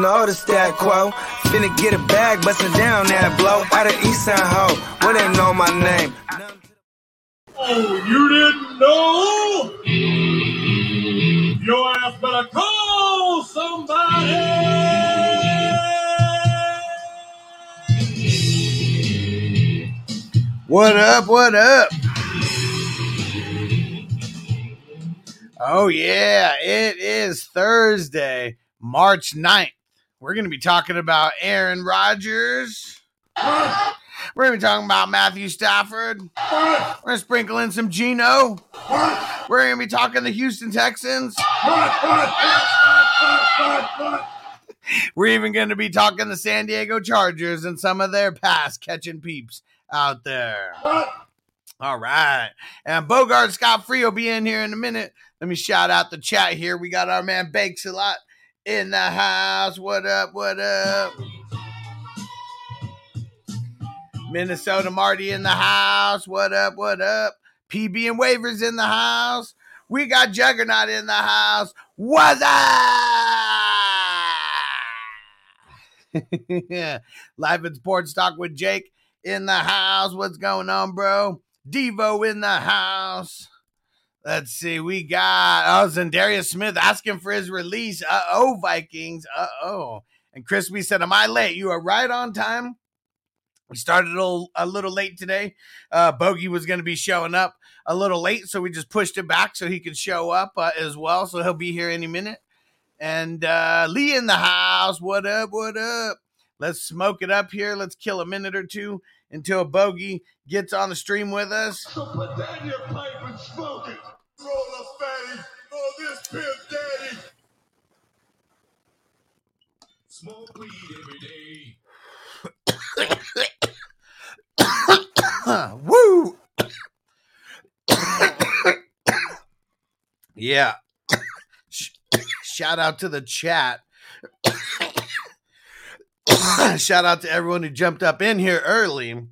You know the stat quo. Finna get a bag, bustin' down that blow. Out of East Side Ho, where they know my name. Oh, you didn't know? Your ass better call somebody. What up? What up? Oh, yeah. It is Thursday, March 9th. We're going to be talking about Aaron Rodgers. We're going to be talking about Matthew Stafford. We're going to sprinkle in some Geno. We're going to be talking the Houston Texans. We're even going to be talking the San Diego Chargers and some of their pass catching peeps out there. All right. And Bogart Scott Free will be in here in a minute. Let me shout out the chat here. We got our man Bakes a lot in the house. What up? What up? Minnesota Marty in the house. What up? What up? PB and Waivers in the house. We got Juggernaut in the house. What's up? Live in Sports Talk with Jake in the house. What's going on, bro? Devo in the house. Let's see. We got oh Za'Darius Smith asking for his release. Uh oh, Vikings. Uh oh. And Crispy said, Am I late? You are right on time. We started a little, a little late today. Uh, Bogey was going to be showing up a little late, so we just pushed it back so he could show up uh, as well. So he'll be here any minute. And uh, Lee in the house. What up? What up? Let's smoke it up here. Let's kill a minute or two until Bogey gets on the stream with us. So put in your pipe and smoke it. Fatty, this pimp daddy. Smoke weed every day. Woo! yeah. Shout out to the chat. Shout out to everyone who jumped up in here early.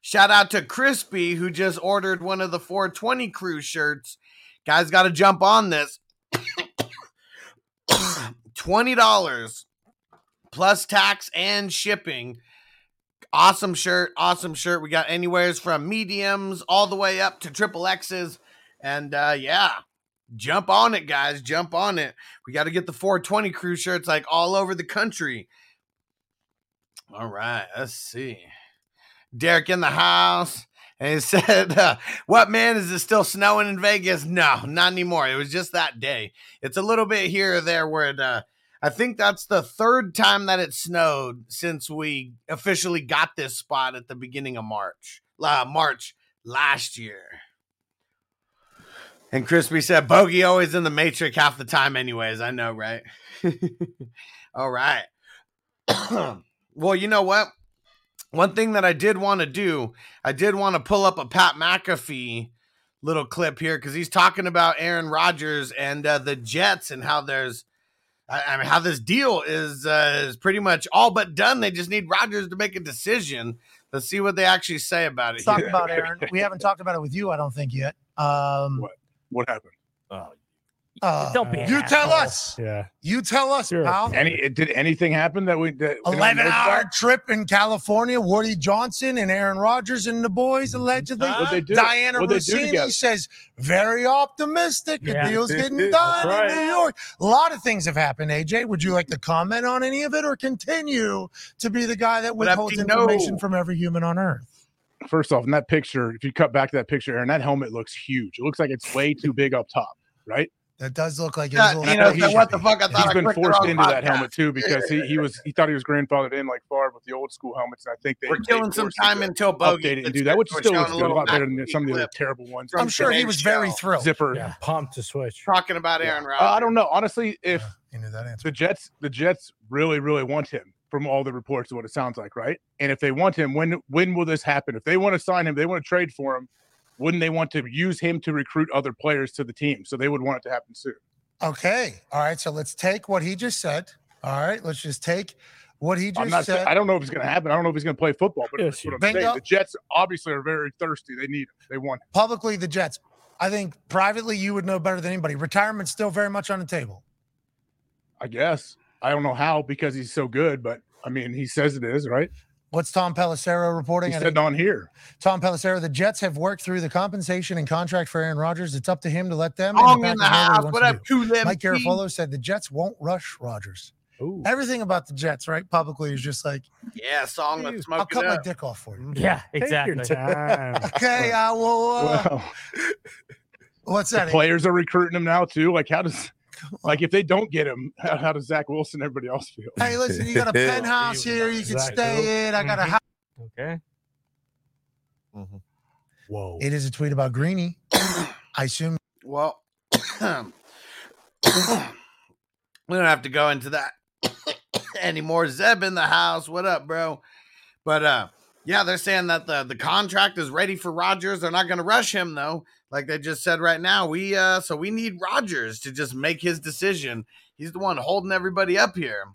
Shout out to Crispy who just ordered one of the 420 crew shirts. Guys, got to jump on this. $20 plus tax and shipping. Awesome shirt, awesome shirt. We got anywheres from mediums all the way up to triple X's. And uh yeah, jump on it, guys. Jump on it. We got to get the 420 crew shirts like all over the country. All right, let's see. Derek in the house. And he said, uh, What man is it still snowing in Vegas? No, not anymore. It was just that day. It's a little bit here or there where it, uh, I think that's the third time that it snowed since we officially got this spot at the beginning of March. Uh, March last year. And Crispy said, Bogey always in the Matrix half the time, anyways. I know, right? All right. well, you know what? One thing that I did want to do, I did want to pull up a Pat McAfee little clip here because he's talking about Aaron Rodgers and uh, the Jets and how there's, I, I mean, how this deal is uh, is pretty much all but done. They just need Rodgers to make a decision. Let's see what they actually say about it. Let's talk about Aaron. We haven't talked about it with you, I don't think yet. Um, What? What happened? Uh, Don't be an You tell us. Yeah. You tell us, Sure. pal. Any did anything happen that we that we Eleven know hour about? trip in California. Woody Johnson and Aaron Rodgers and the boys allegedly. What'd they do? Dianna What'd they do Russini says very optimistic. Yeah. The deal's getting done right. in New York. A lot of things have happened. AJ, would you like to comment on any of it, or continue to be the guy that withholds Dino? information from every human on Earth? First off, in that picture, if you cut back to that picture, Aaron, that helmet looks huge. It looks like it's way too big up top, right? That does look like it. Yeah, was a you know, bit so what the fuck? I thought He's I been forced wrong into that helmet too because he, he was he thought he was grandfathered in like Favre with the old school helmets. And I think they We're killing some time until Bogey update it and gets do that, which still showing looks a good, a lot better than back some of the other terrible ones. from I'm sure he today's was very thrilled. Zipper. Yeah, pumped to switch. talking about Aaron Rodgers. Uh, I don't know. Honestly, if He knew that answer. the Jets the Jets really really want him from all the reports of what it sounds like, right? And if they want him, when when will this happen? If they want to sign him, they want to trade for him. Wouldn't they want to use him to recruit other players to the team? So they would want it to happen soon. Okay. All right. So let's take what he just said. All right. Let's just take what he I'm just not. said. I don't know if it's going to happen. I don't know if he's going to play football, but Yes, that's what I'm Bingo. saying. The Jets obviously are very thirsty. They need him. They want him. Publicly, the Jets. I think privately, you would know better than anybody. Retirement's still very much on the table. I guess. I don't know how because he's so good, but I mean, he says it is, right? What's Tom Pelissero reporting? He I said think- on here. Tom Pelissero, the Jets have worked through the compensation and contract for Aaron Rodgers. It's up to him to let them. and Long in the Packers know what he house. What up, do. to them? Mike team? Garafolo said the Jets won't rush Rodgers. Ooh. Everything about the Jets, right? Publicly is just like, Yeah, song. Let's I'll smoke cut it my dick off for you. Yeah, Take your exactly. time. Okay, I will. Uh, Well, what's the that? players are recruiting him now too. Like, how does like if they don't get him, how, how does Zach Wilson and everybody else feel? Hey, listen, you got a penthouse here. You can Exactly. stay in. I got a house. Okay. Whoa. It is a tweet about Greeny. I assume Well, we don't have to go into that anymore. Zeb in the house. What up, bro? But uh yeah, they're saying that the the contract is ready for Rodgers. They're not going to rush him though. Like they just said right now, we uh so we need Rodgers to just make his decision. He's the one holding everybody up here.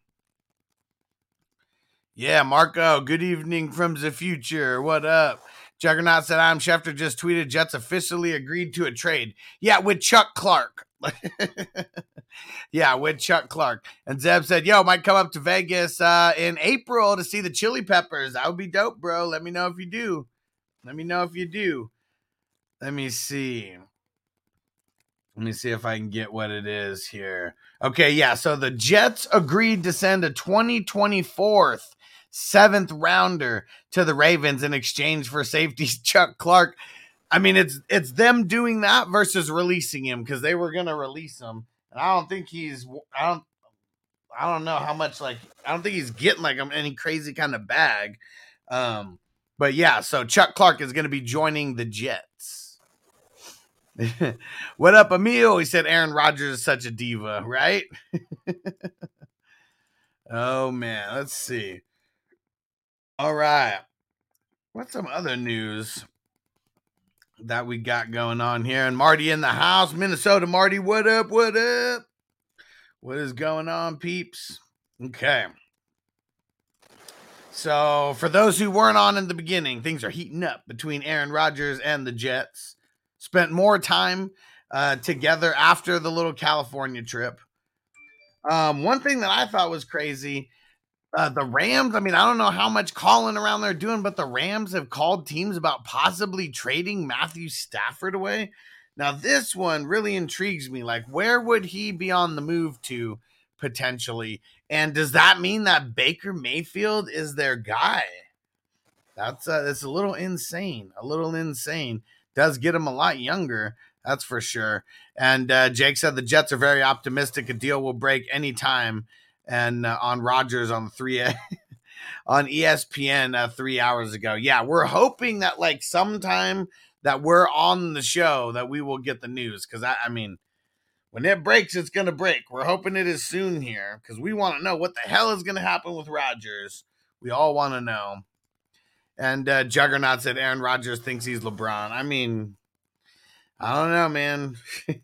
Yeah, Marco, good evening from the future. What up? Juggernaut said Adam Schefter just tweeted Jets officially agreed to a trade. Yeah, with Chuck Clark. yeah, with Chuck Clark. And Zeb said, Yo, might come up to Vegas uh, in April to see the Chili Peppers. That would be dope, bro. Let me know if you do. Let me know if you do. Let me see. Let me see if I can get what it is here. Okay, yeah. So the Jets agreed to send a 2024th seventh rounder to the Ravens in exchange for safety Chuck Clark. I mean, it's it's them doing that versus releasing him because they were gonna release him, and I don't think he's. I don't. I don't know how much like I don't think he's getting like any crazy kind of bag. Um, but yeah, so Chuck Clark is gonna be joining the Jets. what up, Emil? He said Aaron Rodgers is such a diva, right? oh man, let's see. All right. What's some other news that we got going on here? And Marty in the house, Minnesota. Marty, what up? What up? What is going on, peeps? Okay. So, for those who weren't on in the beginning, things are heating up between Aaron Rodgers and the Jets. Spent more time uh, together after the little California trip. Um, one thing that I thought was crazy uh, the Rams, I mean, I don't know how much calling around they're doing, but the Rams have called teams about possibly trading Matthew Stafford away. Now, this one really intrigues me. Like, where would he be on the move to potentially? And does that mean that Baker Mayfield is their guy? That's uh, that's a little insane. A little insane. Does get him a lot younger. That's for sure. And uh, Jake said the Jets are very optimistic. A deal will break anytime and uh, on Rodgers on three on E ESPN uh, three hours ago. Yeah, we're hoping that like sometime that we're on the show that we will get the news because I, I mean, when it breaks, it's gonna break. We're hoping it is soon here because we want to know what the hell is gonna happen with Rodgers. We all want to know. And uh, Juggernaut said Aaron Rodgers thinks he's LeBron. I mean, I don't know, man.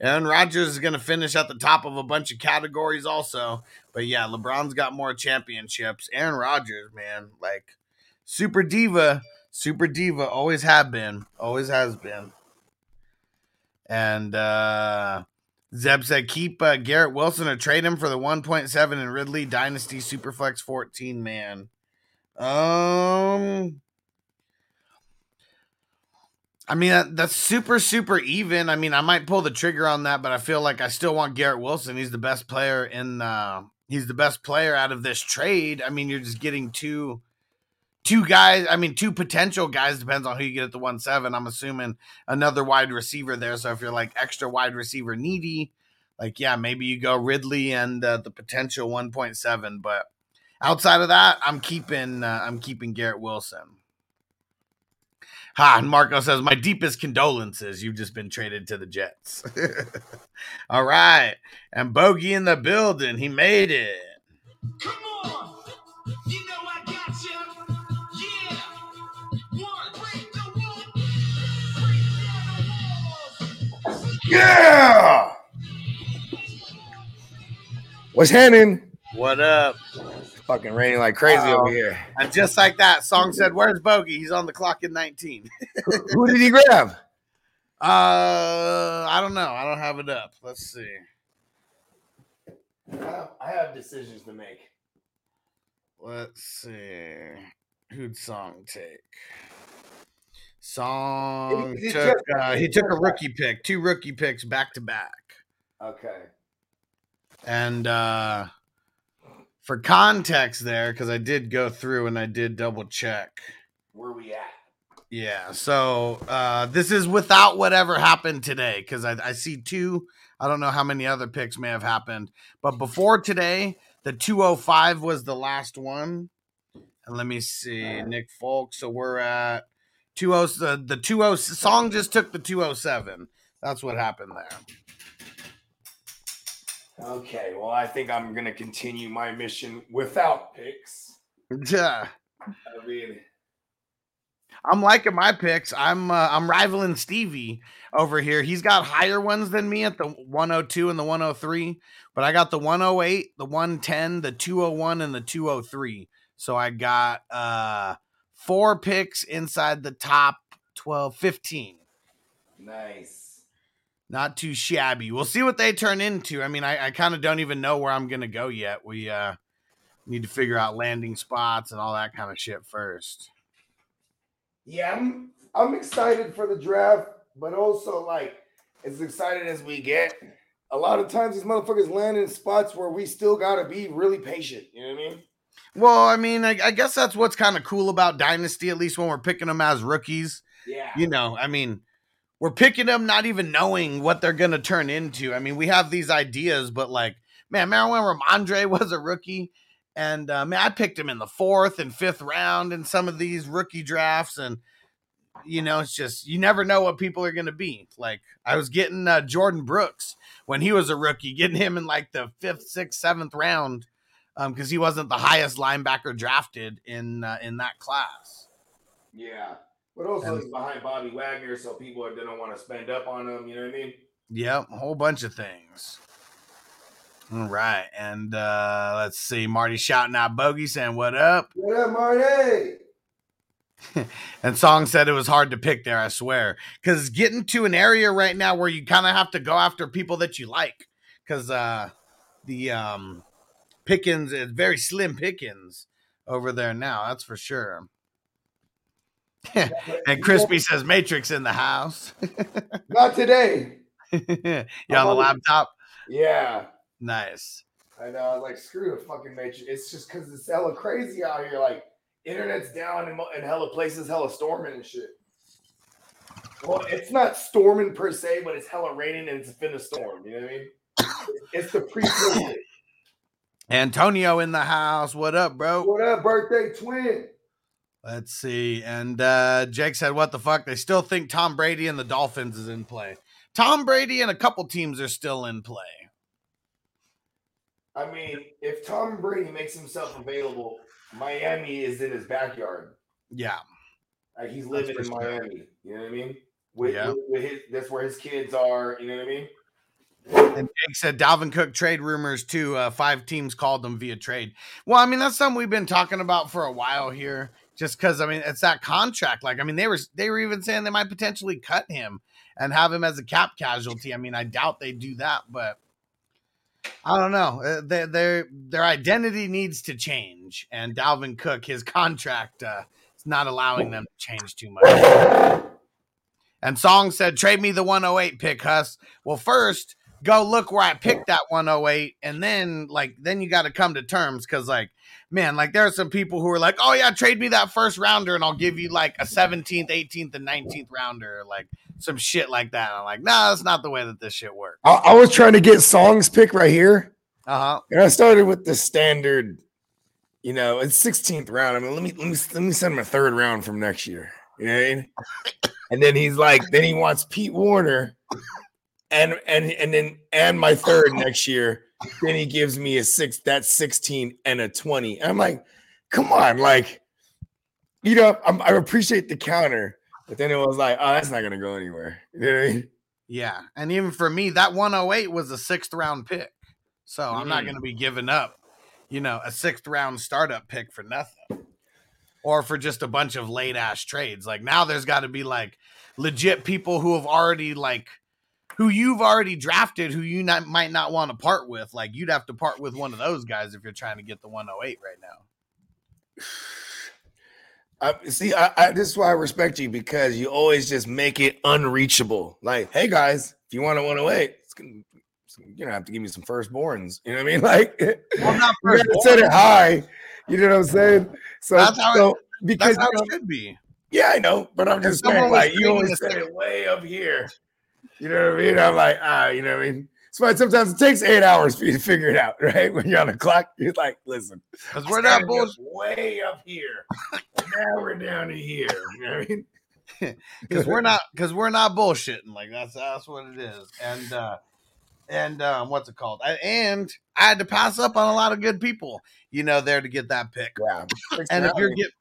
Aaron Rodgers is going to finish at the top of a bunch of categories also. But yeah, LeBron's got more championships. Aaron Rodgers, man, like super diva, super diva, always have been, always has been. And uh Zeb said keep uh, Garrett Wilson or trade him for the 1.7 in Ridley Dynasty Superflex 14 man. Um I mean, that, that's super, super even. I mean, I might pull the trigger on that, but I feel like I still want Garrett Wilson. He's the best player in. Uh, he's the best player out of this trade. I mean, you're just getting two, two guys. I mean, two potential guys depends on who you get at the one seven. I'm assuming another wide receiver there. So if you're like extra wide receiver needy, like yeah, maybe you go Ridley and uh, the potential one point seven. But outside of that, I'm keeping uh, I'm keeping Garrett Wilson. Ha, and Marco says, My deepest condolences. You've just been traded to the Jets. All right. And Bogey in the building. He made it. Come on! You know I got you! Yeah! One, break the wall! Break down the walls! Yeah. What's happening? What up? Fucking raining like crazy Wow. over here. And just like that, song said, Where's Bogey? He's on the clock in 19. Who did he grab? Uh, I don't know. I don't have it up. Let's see. I have decisions to make. Let's see. Who'd song take? Song He- he took took- uh, he took a rookie pick, two rookie picks back to back. Okay. And uh for context there, because I did go through and I did double check. Where we at? Yeah, so uh this is without whatever happened today, because I, I see two. I don't know how many other picks may have happened, but before today, the 205 was the last one. And let me see, Nick Folk. So we're at 20 the, the 20 song just took the 207. That's what happened there. Okay. Well, I think I'm gonna continue my mission without picks. Yeah. I mean, I'm liking my picks. I'm uh, I'm rivaling Stevie over here. He's got higher ones than me at the 102 and the 103, but I got the 108, the 110, the 201 and the 203. So I got uh four picks inside the top 12 15. nice. Not too shabby. We'll see what they turn into. I mean, I, I kind of don't even know where I'm going to go yet. We uh need to figure out landing spots and all that kind of shit first. Yeah, I'm I'm excited for the draft, but also like as excited as we get. A lot of times these motherfuckers land in spots where we still gotta be really patient. You know what I mean? Well, I mean, I, I guess that's what's kind of cool about Dynasty, at least when we're picking them as rookies. Yeah. You know, I mean, we're picking them not even knowing what they're going to turn into. I mean, we have these ideas, but like, man, when Rhamondre was a rookie? And uh, man, I picked him in the fourth and fifth round in some of these rookie drafts. And, you know, it's just, you never know what people are going to be. Like, I was getting uh, Jordyn Brooks when he was a rookie, getting him in like the fifth, sixth, seventh round because he wasn't the highest linebacker drafted in uh, in that class. Yeah. But also he's behind Bobby Wagner, so people are gonna want to spend up on him, you know what I mean? Yep, a whole bunch of things. All right, and uh, let's see, Marty shouting out Bogey saying what up, What up, Marty? and Song said it was hard to pick there. I swear, because getting to an area right now where you kind of have to go after people that you like, because uh, the um, Pickens is very slim Pickens over there now. That's for sure. and Crispy says Matrix in the house. Not today. you on the laptop? Yeah. Nice. I know. I was like, screw the fucking matrix. It's just because it's hella crazy out here. Like, internet's down in hella places, hella storming and shit. Well, it's not storming per se, but it's hella raining and it's finna storm. You know what I mean? It's the pre Antonio in the house. What up, bro? What up, birthday twin? Let's see. And uh Jake said, What the fuck? They still think Tom Brady and the Dolphins is in play. Tom Brady and a couple teams are still in play. I mean, if Tom Brady makes himself available, Miami is in his backyard. Yeah. Like he's living in. Miami. You know what I mean? With, Yeah. with, with his, that's where his kids are. You know what I mean? And Jake said Dalvin Cook trade rumors too. Uh, five teams called them via trade. Well, I mean, that's something we've been talking about for a while here. Just because I mean it's that contract. Like, I mean, they were they were even saying they might potentially cut him and have him as a cap casualty. I mean, I doubt they do that, but I don't know. Uh, Their their their identity needs to change, and Dalvin Cook, his contract, uh, is not allowing them to change too much. And Song said, "Trade me the 108 pick, Huss." Well, first go look where I picked that 108, and then like then you got to come to terms because like man, like there are some people who are like, oh yeah, trade me that first rounder, and I'll give you like a 17th, 18th, and 19th rounder, like some shit like that. I'm like, nah, that's not the way that this shit works. I, I was trying to get songs pick right here, Uh huh. and I started with the standard. You know, it's 16th round. I mean, let me let me let me send him a third round from next year. You know what I mean? And then he's like, then he wants Pete Warner, and and and then and my third next year. Then he gives me a six, that's 16 and a 20. And I'm like, come on, like, you know, I'm, I appreciate the counter, but then it was like, oh, that's not gonna go anywhere. You know I mean? Yeah, and even for me, that 108 was a sixth round pick, so I'm not Mm. going to be giving up, you know, a sixth round startup pick for nothing, or for just a bunch of late ass trades. Like now, there's got to be like legit people who have already like who you've already drafted, who you not, might not want to part with. Like you'd have to part with one of those guys if you're trying to get the 108 right now. I, see, I, I, this is why I respect you because you always just make it unreachable. Like, hey guys, if you want to 108, it's gonna, it's, you're gonna have to give me some firstborns. You know what I mean? Like, Well, not you gotta set it high. You know what I'm saying? So, That's how it- so because That's how you know, it should be. yeah, I know, but I'm just saying, like, you always set it way up here. You know what I mean? I'm like, ah, you know what I mean? That's why sometimes it takes eight hours for you to figure it out, right? When you're on the clock, you're like, listen, Because we're not just way up here. now we're down to here. You know what I mean? because we're not because we're not bullshitting like that's that's what it is and uh and um what's it called I, and i had to pass up on a lot of good people you know there to get that pick Yeah. and if you're get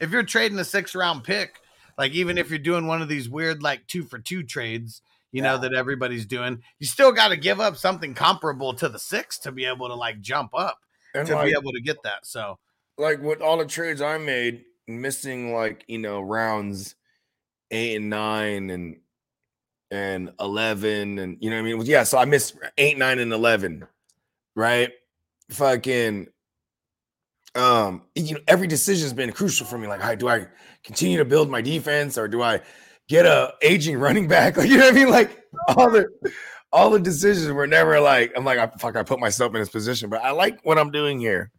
if you're trading a six round pick like even if you're doing one of these weird like two for two trades you know that everybody's doing you still got to give up something comparable to the six to be able to like jump up and to like, be able to get that so like with all the trades I made, missing like you know rounds eight and nine and and eleven and you know what I mean. Yeah, so I missed eight, nine, and eleven, right? Fucking, um, you know, every decision's been crucial for me. Like, hi, do I continue to build my defense or do I get a aging running back? Like, you know what I mean? Like all the all the decisions were never like I'm like, I fuck, I put myself in this position, but I like what I'm doing here.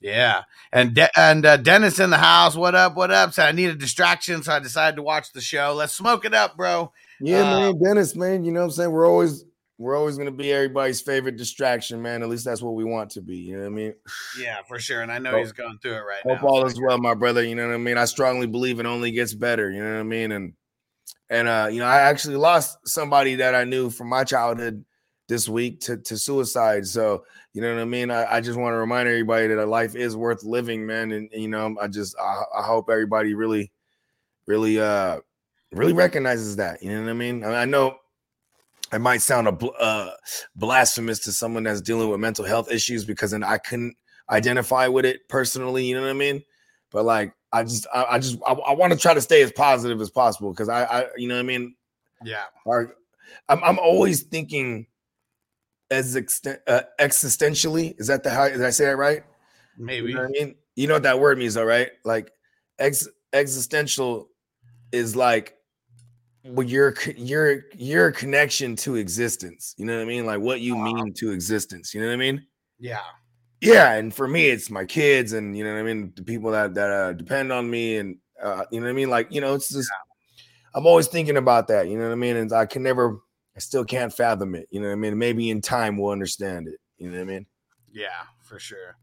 Yeah, and De- and uh, Dennis in the house. What up? What up? So I need a distraction, so I decided to watch the show. Let's smoke it up, bro. Yeah, Uh, man, Dennis, man. You know what I'm saying? We're always we're always gonna be everybody's favorite distraction, man. At least that's what we want to be. You know what I mean? Yeah, for sure. And I know Hope- he's going through it right Hope now. all is well, my brother. You know what I mean? I strongly believe it only gets better. You know what I mean? And and uh, you know, I actually lost somebody that I knew from my childhood this week to, to suicide. So, you know what I mean? I, I just want to remind everybody that a life is worth living, man. And, and, you know, I just I, I hope everybody really, really uh really recognizes that. You know what I mean? I, I know it might sound a uh, blasphemous to someone that's dealing with mental health issues because then I couldn't identify with it personally. You know what I mean? But like, I just, I, I just, I, I want to try to stay as positive as possible because I, I, you know what I mean? Yeah, Our, I'm, I'm always thinking as extent, uh, existentially. Is that the how? Did I say that right? maybe. You know what I mean? You know what that word means, though, right? Like, ex, existential is like well, your your your connection to existence. You know what I mean? Like what you mean to existence. You know what I mean? Yeah, Yeah, and for me, it's my kids, and you know what I mean, the people that that uh, depend on me, and uh, you know what I mean. Like you know, it's just I'm always thinking about that. You know what I mean? And I can never, I still can't fathom it. You know what I mean? Maybe in time we'll understand it. You know what I mean? yeah, for sure.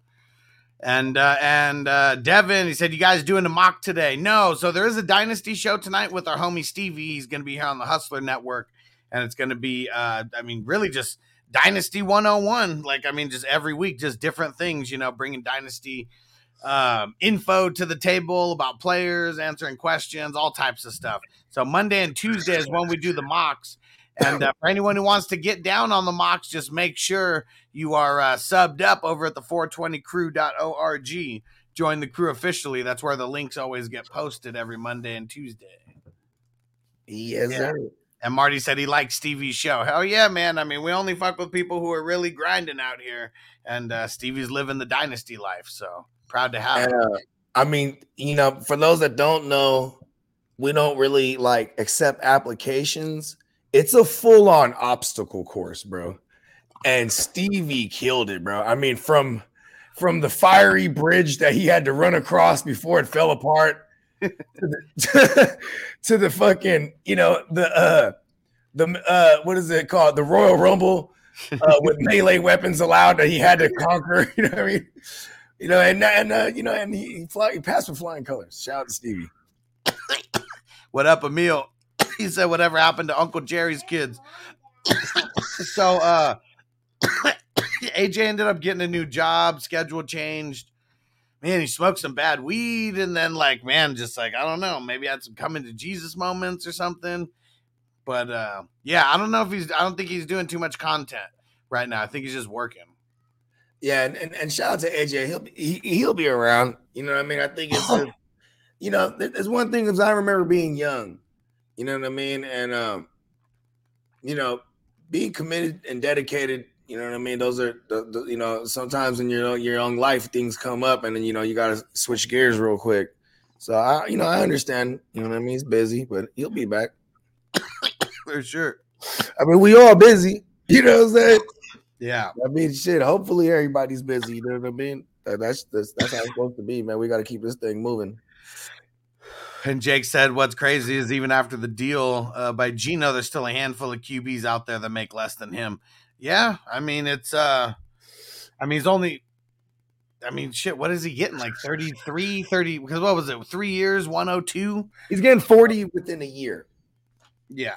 And uh, and uh, Devin, he said, "You guys doing a mock today?" No. So there is a dynasty show tonight with our homie Stevie. He's going to be here on the Hustler Network, and it's going to be, uh, I mean, really just Dynasty 101. Like, I mean, just every week, just different things. You know, bringing Dynasty um, info to the table about players, answering questions, all types of stuff. So Monday and Tuesday is when we do the mocks. And uh, for anyone who wants to get down on the mocks, just make sure you are uh, subbed up over at the 420crew.org. Join the crew officially. That's where the links always get posted every Monday and Tuesday. Yes, Yeah. sir. And Marty said he likes Stevie's show. Hell yeah, man. I mean, we only fuck with people who are really grinding out here. And uh, Stevie's living the dynasty life. So proud to have him. uh, I mean, you know, for those that don't know, we don't really like accept applications. It's a full on obstacle course, bro. and Stevie killed it, bro. I mean, from from the fiery bridge that he had to run across before it fell apart to the, to the fucking, you know, the uh the uh what is it called? The Royal Rumble uh, with melee weapons allowed that he had to conquer. You know what I mean? You know, and and uh, you know, and he he, fly, he passed with flying colors. Shout out to Stevie. What up, Emil? He said, whatever happened to Uncle Jerry's kids? so, uh, AJ ended up getting a new job, schedule changed. Man, he smoked some bad weed, and then, like, man, just like, I don't know, maybe had some coming to Jesus moments or something. But, uh, yeah, I don't know if he's, I don't think he's doing too much content right now. I think he's just working. Yeah, and, and, and shout out to AJ. He'll be he, he'll be around. You know what I mean? I think it's a, you know, there- there's one thing is I remember being young. You know what I mean? And um, you know, being committed and dedicated. You know what I mean? Those are the, the you know sometimes in your your young life things come up and then you know you got to switch gears real quick. So I you know I understand. You know what I mean? He's busy, but he'll be back. For sure. I mean, we all busy. You know what I'm saying? Yeah. I mean, shit. Hopefully, everybody's busy. You know what I mean? That's that's, that's how it's supposed to be, man. We got to keep this thing moving. And Jake said, "What's crazy is even after the deal uh, by Geno, there's still a handful of QBs out there that make less than him." Yeah, I mean it's. uh I mean he's only. I mean, shit. What is he getting? Like 33, 30? Because what was it? Three years, one hundred two. He's getting 40 within a year. Yeah,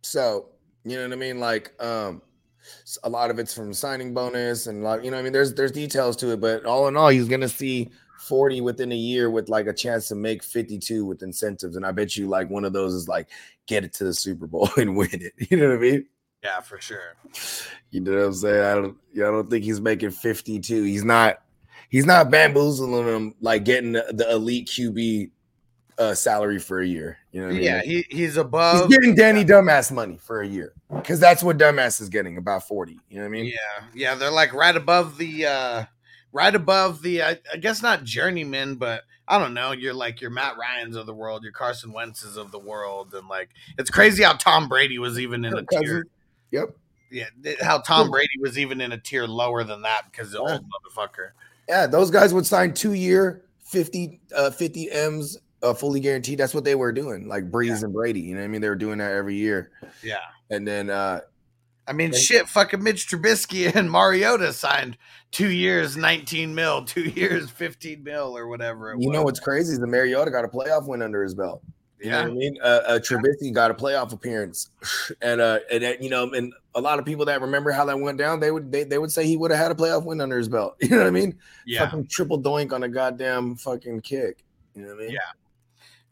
So, you know what I mean? Like, um, a lot of it's from signing bonus and a lot, you know, I mean, there's there's details to it, but all in all, he's gonna see 40 within a year with like a chance to make 52 with incentives. And I bet you like one of those is like get it to the Super Bowl and win it. You know what I mean? yeah, for sure. You know what I'm saying? I don't I don't think he's making 52. He's not he's not bamboozling them like getting the, the elite QB uh salary for a year. You know what I mean? Yeah, he, he's above. He's getting Danny Dumbass money for a year because that's what Dumbass is getting about 40. You know what I mean? Yeah, yeah, they're like right above the, uh right above the. I, I guess not journeyman, but I don't know. You're like your Matt Ryan's of the world, your Carson Wentz's of the world, and like it's crazy how Tom Brady was even in a tier. Yep. Yeah, how Tom Brady was even in a tier lower than that because the old motherfucker. Yeah, those guys would sign two year 50 uh 50 M's uh, fully guaranteed. That's what they were doing, like Brees and Brady. You know what I mean? They were doing that every year. Yeah, And then uh I mean, shit, fucking Mitch Trubisky and Mariota signed two years, nineteen mil, two years, fifteen mil, or whatever. It you was. know what's crazy is the Mariota got a playoff win under his belt. You know what I mean? Uh, uh Trubisky got a playoff appearance. And uh and uh, you know, and a lot of people that remember how that went down, they would they, they would say he would have had a playoff win under his belt. You know what I mean? yeah, Fucking triple doink on a goddamn fucking kick. You know what I mean? Yeah.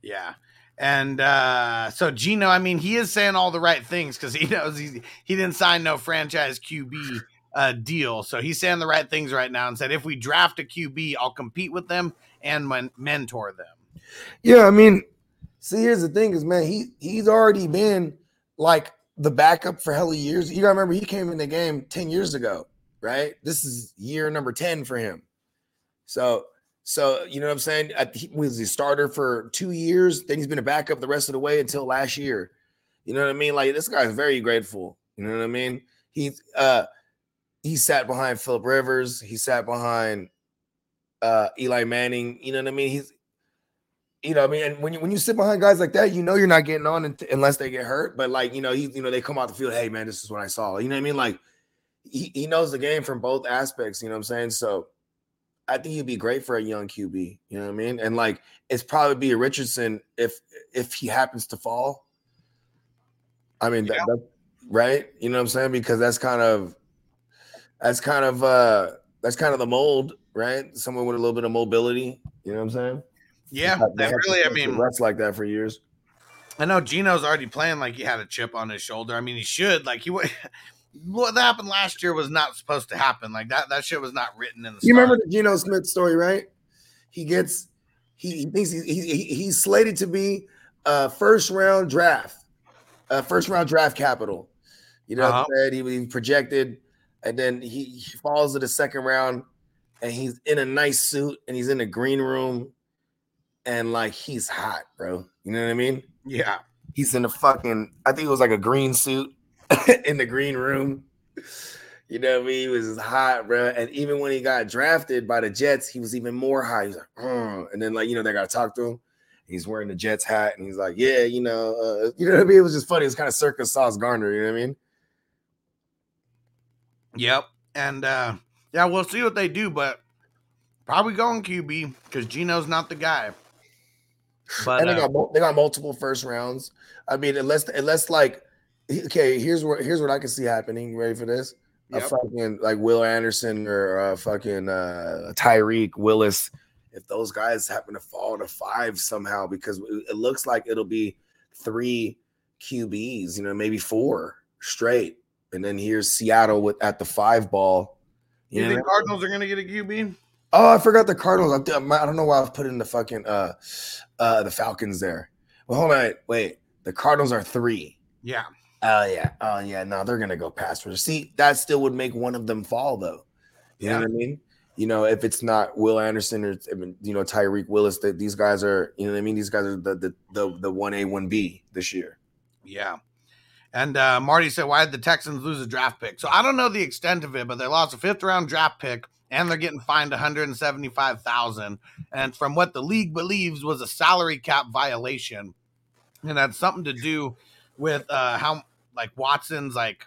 Yeah. And uh so Geno, I mean, he is saying all the right things because he knows he he didn't sign no franchise QB uh deal. So he's saying the right things right now and said if we draft a QB, I'll compete with them and men- mentor them. Yeah, I mean, see, here's the thing: is man, he he's already been like the backup for hella years. You gotta remember, he came in the game ten years ago, right? This is year number ten for him. So, so you know what I'm saying? At- He was the starter for two years. Then he's been a backup the rest of the way until last year. You know what I mean? Like this guy's very grateful. You know what I mean? He's uh he sat behind Philip Rivers. He sat behind uh Eli Manning. You know what I mean? He's you know, what I mean, and when you when you sit behind guys like that, you know you're not getting on unless they get hurt. But like, you know, he, you know, they come out the field, hey man, this is what I saw. You know what I mean? Like, he, he knows the game from both aspects. You know what I'm saying? So, I think he'd be great for a young QB. You know what I mean? And like, it's probably be a Richardson if if he happens to fall. I mean, Yeah. that- right? You know what I'm saying? Because that's kind of that's kind of uh that's kind of the mold, right? Someone with a little bit of mobility. You know what I'm saying? Yeah, They they have really. I mean, rest like that for years. I know Geno's already playing like he had a chip on his shoulder. I mean, he should. Like he would. What happened last year was not supposed to happen. Like that. That shit was not written in the. You remember the Geno Smith story, right? He gets he, he thinks he, he, he- he's slated to be a first round draft, a first round draft capital. You know Uh-huh. saying? He was projected, and then he, he falls to the second round, and he's in a nice suit, and he's in the green room, and like he's hot, bro. You know what I mean? Yeah. He's in a fucking, I think it was like a green suit in the green room. You know what I mean? He was hot, bro. And even when he got drafted by the Jets, he was even more high. He's like, "Uh," and then like you know they got to talk to him. He's wearing the Jets hat, and he's like, "Yeah, you know, uh, you know what I mean." It was just funny. It's kind of circus Sauce Garner. You know what I mean? Yep. And uh yeah, we'll see what they do, but probably going QB because Geno's not the guy. But and they uh, got they got multiple first rounds. I mean, unless unless like okay, here's what here's what I can see happening. Ready for this? A fucking like Will Anderson or uh, fucking uh, Tyreek Willis. If those guys happen to fall to five somehow, because it looks like it'll be three QBs, you know, maybe four straight, and then here's Seattle with at the five ball. you You think? Cardinals are gonna get a QB? Oh, I forgot the Cardinals. I don't know why I was putting the fucking uh uh the Falcons there. Well, hold on, wait. The Cardinals are three. Yeah. Oh yeah. Oh yeah. No, they're gonna go past first. See, that still would make one of them fall though. You know what I mean? You know, if it's not Will Anderson or you know Tyreek Willis, that these guys are. You know what I mean? These guys are the the the one A one B this year. Yeah. And uh, Marty said, why did the Texans lose a draft pick? So I don't know the extent of it, but they lost a fifth round draft pick and they're getting fined 175,000 and from what the league believes was a salary cap violation. And that's something to do with uh how like Watson's like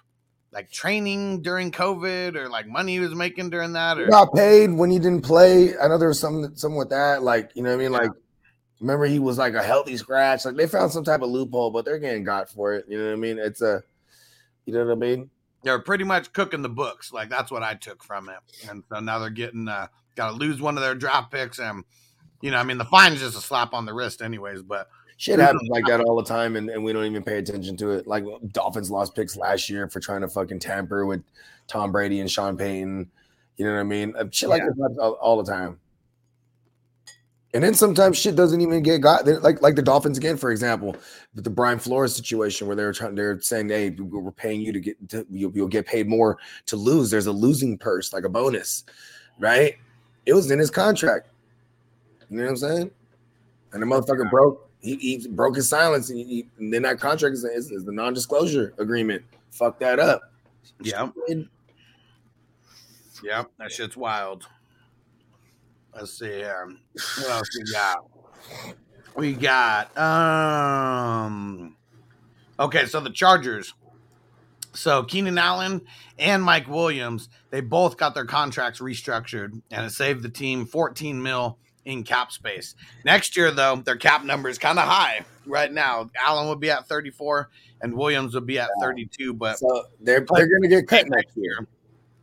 like training during COVID or like money he was making during that or He got paid when he didn't play. I know there was some something with that. Like you know what I mean? Like remember he was like a healthy scratch. Like they found some type of loophole, but they're getting got for it. You know what I mean? It's a you know what I mean? they're pretty much cooking the books. Like that's what I took from it. And so now they're getting uh got to lose one of their draft picks and you know, I mean the fine is just a slap on the wrist anyways, but Shit happens like that all the time, and, and we don't even pay attention to it. Like Dolphins lost picks last year for trying to fucking tamper with Tom Brady and Sean Payton. You know what I mean? Uh, Shit like Yeah. that happens all, all the time. And then sometimes shit doesn't even get got like like the Dolphins again, for example, with the Brian Flores situation where they were trying they're saying, hey, we're paying you to get to, you'll, you'll get paid more to lose. There's a losing purse, like a bonus, right? It was in his contract. You know what I'm saying? And the motherfucker broke. He, he broke his silence, and, he, and then that contract is, is, is the non-disclosure agreement. Fuck that up. yeah. Yep, that shit's wild. Let's see here. What else we got? We got um okay, so the Chargers. So Keenan Allen and Mike Williams, they both got their contracts restructured and it saved the team 14 mil in cap space. Next year, though, their cap number is kind of high right now. Allen would be at 34 and Williams would be at 32, but So they're they're gonna get cut next year.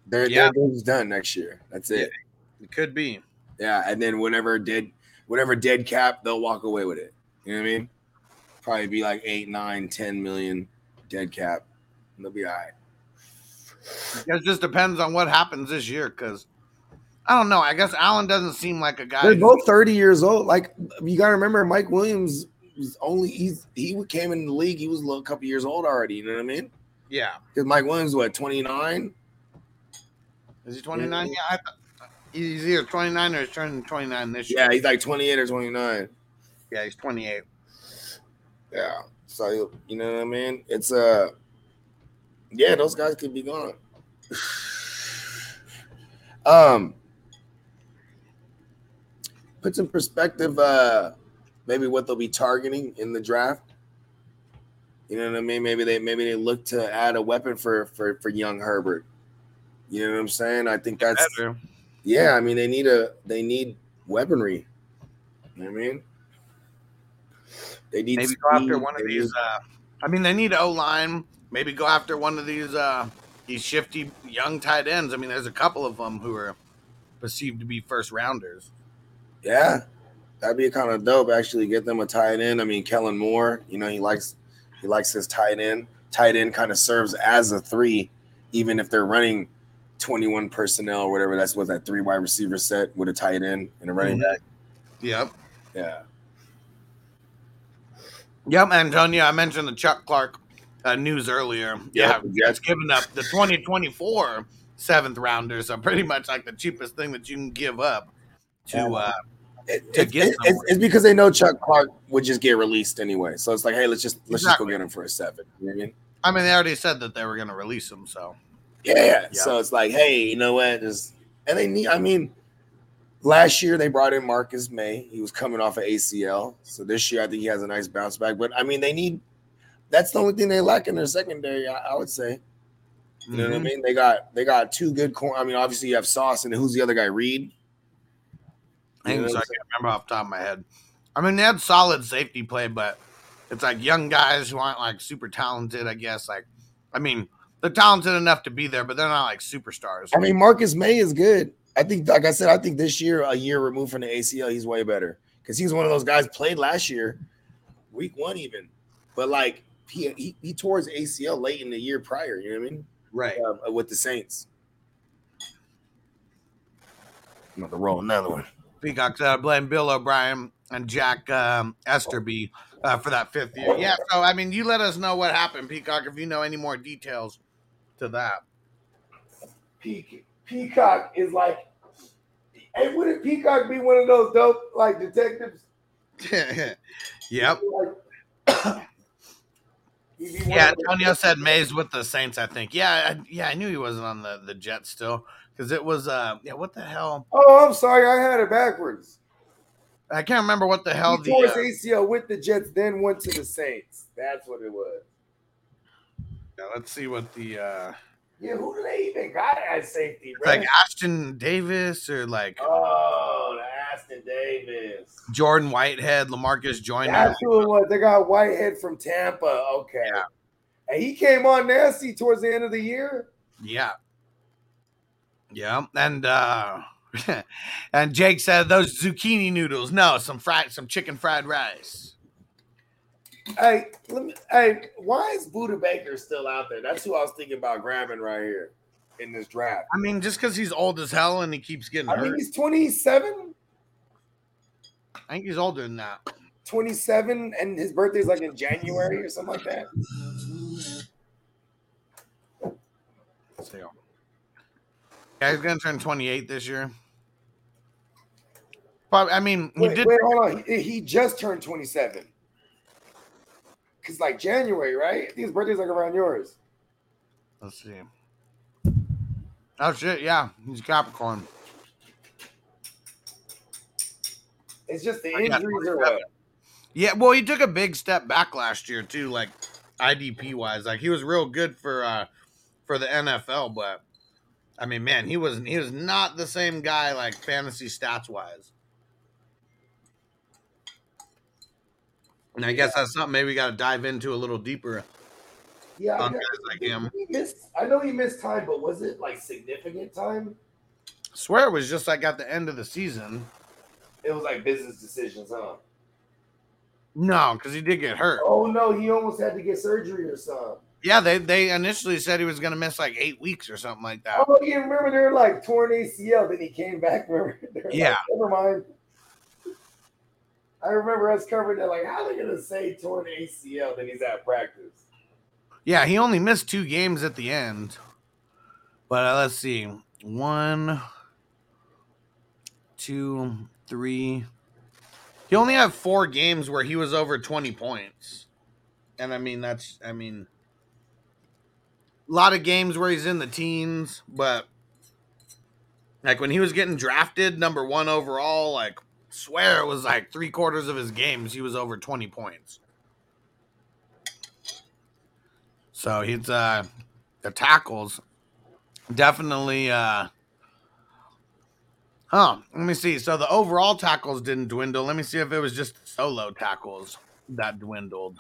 Their Yeah. their deal's done next year. That's it. it could be. Yeah, and then whatever dead whatever dead cap, they'll walk away with it. You know what I mean? Probably be like eight, nine, ten million dead cap. They'll be all right. It just depends on what happens this year because I don't know. I guess Allen doesn't seem like a guy. They're both 30 years old. Like you gotta remember, Mike Williams was only he's he came in the league. He was a little couple years old already. You know what I mean? yeah. Because Mike Williams what 29? Is he 29? Yeah. I, he's either 29 or he's turning 29 this year. Yeah, he's like 28 or 29. Yeah, he's 28. Yeah. So you know what I mean? It's uh yeah, those guys could be gone. um put some perspective uh maybe what they'll be targeting in the draft. You know what I mean? Maybe they maybe they look to add a weapon for for for young Herbert. You know what I'm saying? I think that's Better. yeah, I mean they need a they need weaponry. You know what I mean? They need Maybe go after one of they these. Uh, I mean, they need O line. Maybe go after one of these uh, these shifty young tight ends. I mean, there's a couple of them who are perceived to be first rounders. Yeah, that'd be kind of dope. Actually, get them a tight end. I mean, Kellen Moore. You know, he likes he likes his tight end. Tight end kind of serves as a three, even if they're running twenty one personnel or whatever. That's what that three wide receiver set with a tight end and a running Mhm. back. Yep. Yeah, Yep, Antonio. I mentioned the Chuck Clark uh, news earlier. Yeah, Jets Jets. giving up the 2024 seventh rounders. are pretty much like the cheapest thing that you can give up to. Uh, It- To it- get it- it's, it's because they know Chuck Clark would just get released anyway. So it's like, hey, let's just let's just go get him for a seven. You know what I mean? I mean, they already said that they were going to release him. So Yeah. So it's like, hey, you know what? Just and they need. I mean, last year they brought in Marcus Maye. He was coming off of ACL. So this year I think he has a nice bounce back. But I mean, they need. That's the only thing they lack in their secondary. I, I would say. You know what I Mhm. mean? They got they got two good corner. I mean, obviously you have Sauce and who's the other guy? Reed. I think so. I can't remember off the top of my head. I mean, they had solid safety play, but it's like young guys who aren't like super talented. I guess. Like, I mean, they're talented enough to be there, but they're not like superstars. I mean, Marcus Maye is good. I think, like I said, I think this year, a year removed from the ACL, he's way better because he's one of those guys played last year, week one even, but like he he, he tore his ACL late in the year prior. You know what I mean? right. Um, with the Saints. I'm about to roll another one. Peacock uh, blame Bill O'Brien and Jack um, Easterby uh, for that fifth year. Yeah. So I mean, you let us know what happened, Peacock, if you know any more details to that. Peacock, Peacock is like, hey, wouldn't Peacock be one of those dope like detectives? yep. Like, he'd be one Yeah, Antonio said Maye's with the Saints. I think. Yeah, I, yeah, I knew he wasn't on the the Jets still because it was. uh Yeah, what the hell? Oh, I'm sorry, I had it backwards. I can't remember what the hell he the. uh, ACL with the Jets, then went to the Saints. That's what it was. yeah, let's see what the. uh Yeah, who do they even got at safety, like Ashtyn Davis or like oh, Ashtyn Davis. Jordan Whitehead, Lamarcus Joyner. That's who it was. They got Whitehead from Tampa. Okay. Yeah. And he came on nasty towards the end of the year. Yeah. Yeah. And uh and Jake said those zucchini noodles. No, some fried some chicken fried rice. Hey, let me, hey, why is Budda Baker still out there? That's who I was thinking about grabbing right here in this draft. I mean, just because he's old as hell and he keeps getting I hurt. mean, he's 27, I think he's older than that. 27, and his birthday's like in January or something like that. So, yeah, he's gonna turn 28 this year. Probably, I mean, he Wait, did. wait, hold on. He, he just turned 27. Cause like January, right? I think his birthday's like around yours. Let's see. Oh shit! Yeah, he's Capricorn. It's just the injuries or what? Yeah, well, he took a big step back last year too, like IDP wise. Like he was real good for uh for the NFL, but I mean, man, he was he was not the same guy like fantasy stats wise. And I guess that's something maybe we got to dive into a little deeper Yeah, I on know. guys like him. Missed, I know he missed time, but was it like significant time? swear it was just like at the end of the season. It was like business decisions, huh? No, because he did get hurt. Oh no, he almost had to get surgery or something. Yeah, they they initially said he was going to miss like eight weeks or something like that. Oh, yeah, remember they were like torn ACL, then he came back. Remember? Were like, Yeah. never mind. I remember us covering that. Like, how are they gonna say torn ACL? Then he's at practice. Yeah, he only missed two games at the end. But uh, let's see. One, two, three. He only had four games where he was over 20 points. And I mean, that's, I mean, a lot of games where he's in the teens, but like when he was getting drafted number one overall, like, swear it was like three quarters of his games, he was over 20 points. So he's uh the tackles definitely uh Huh. Let me see. So the overall tackles didn't dwindle. Let me see if it was just solo tackles that dwindled.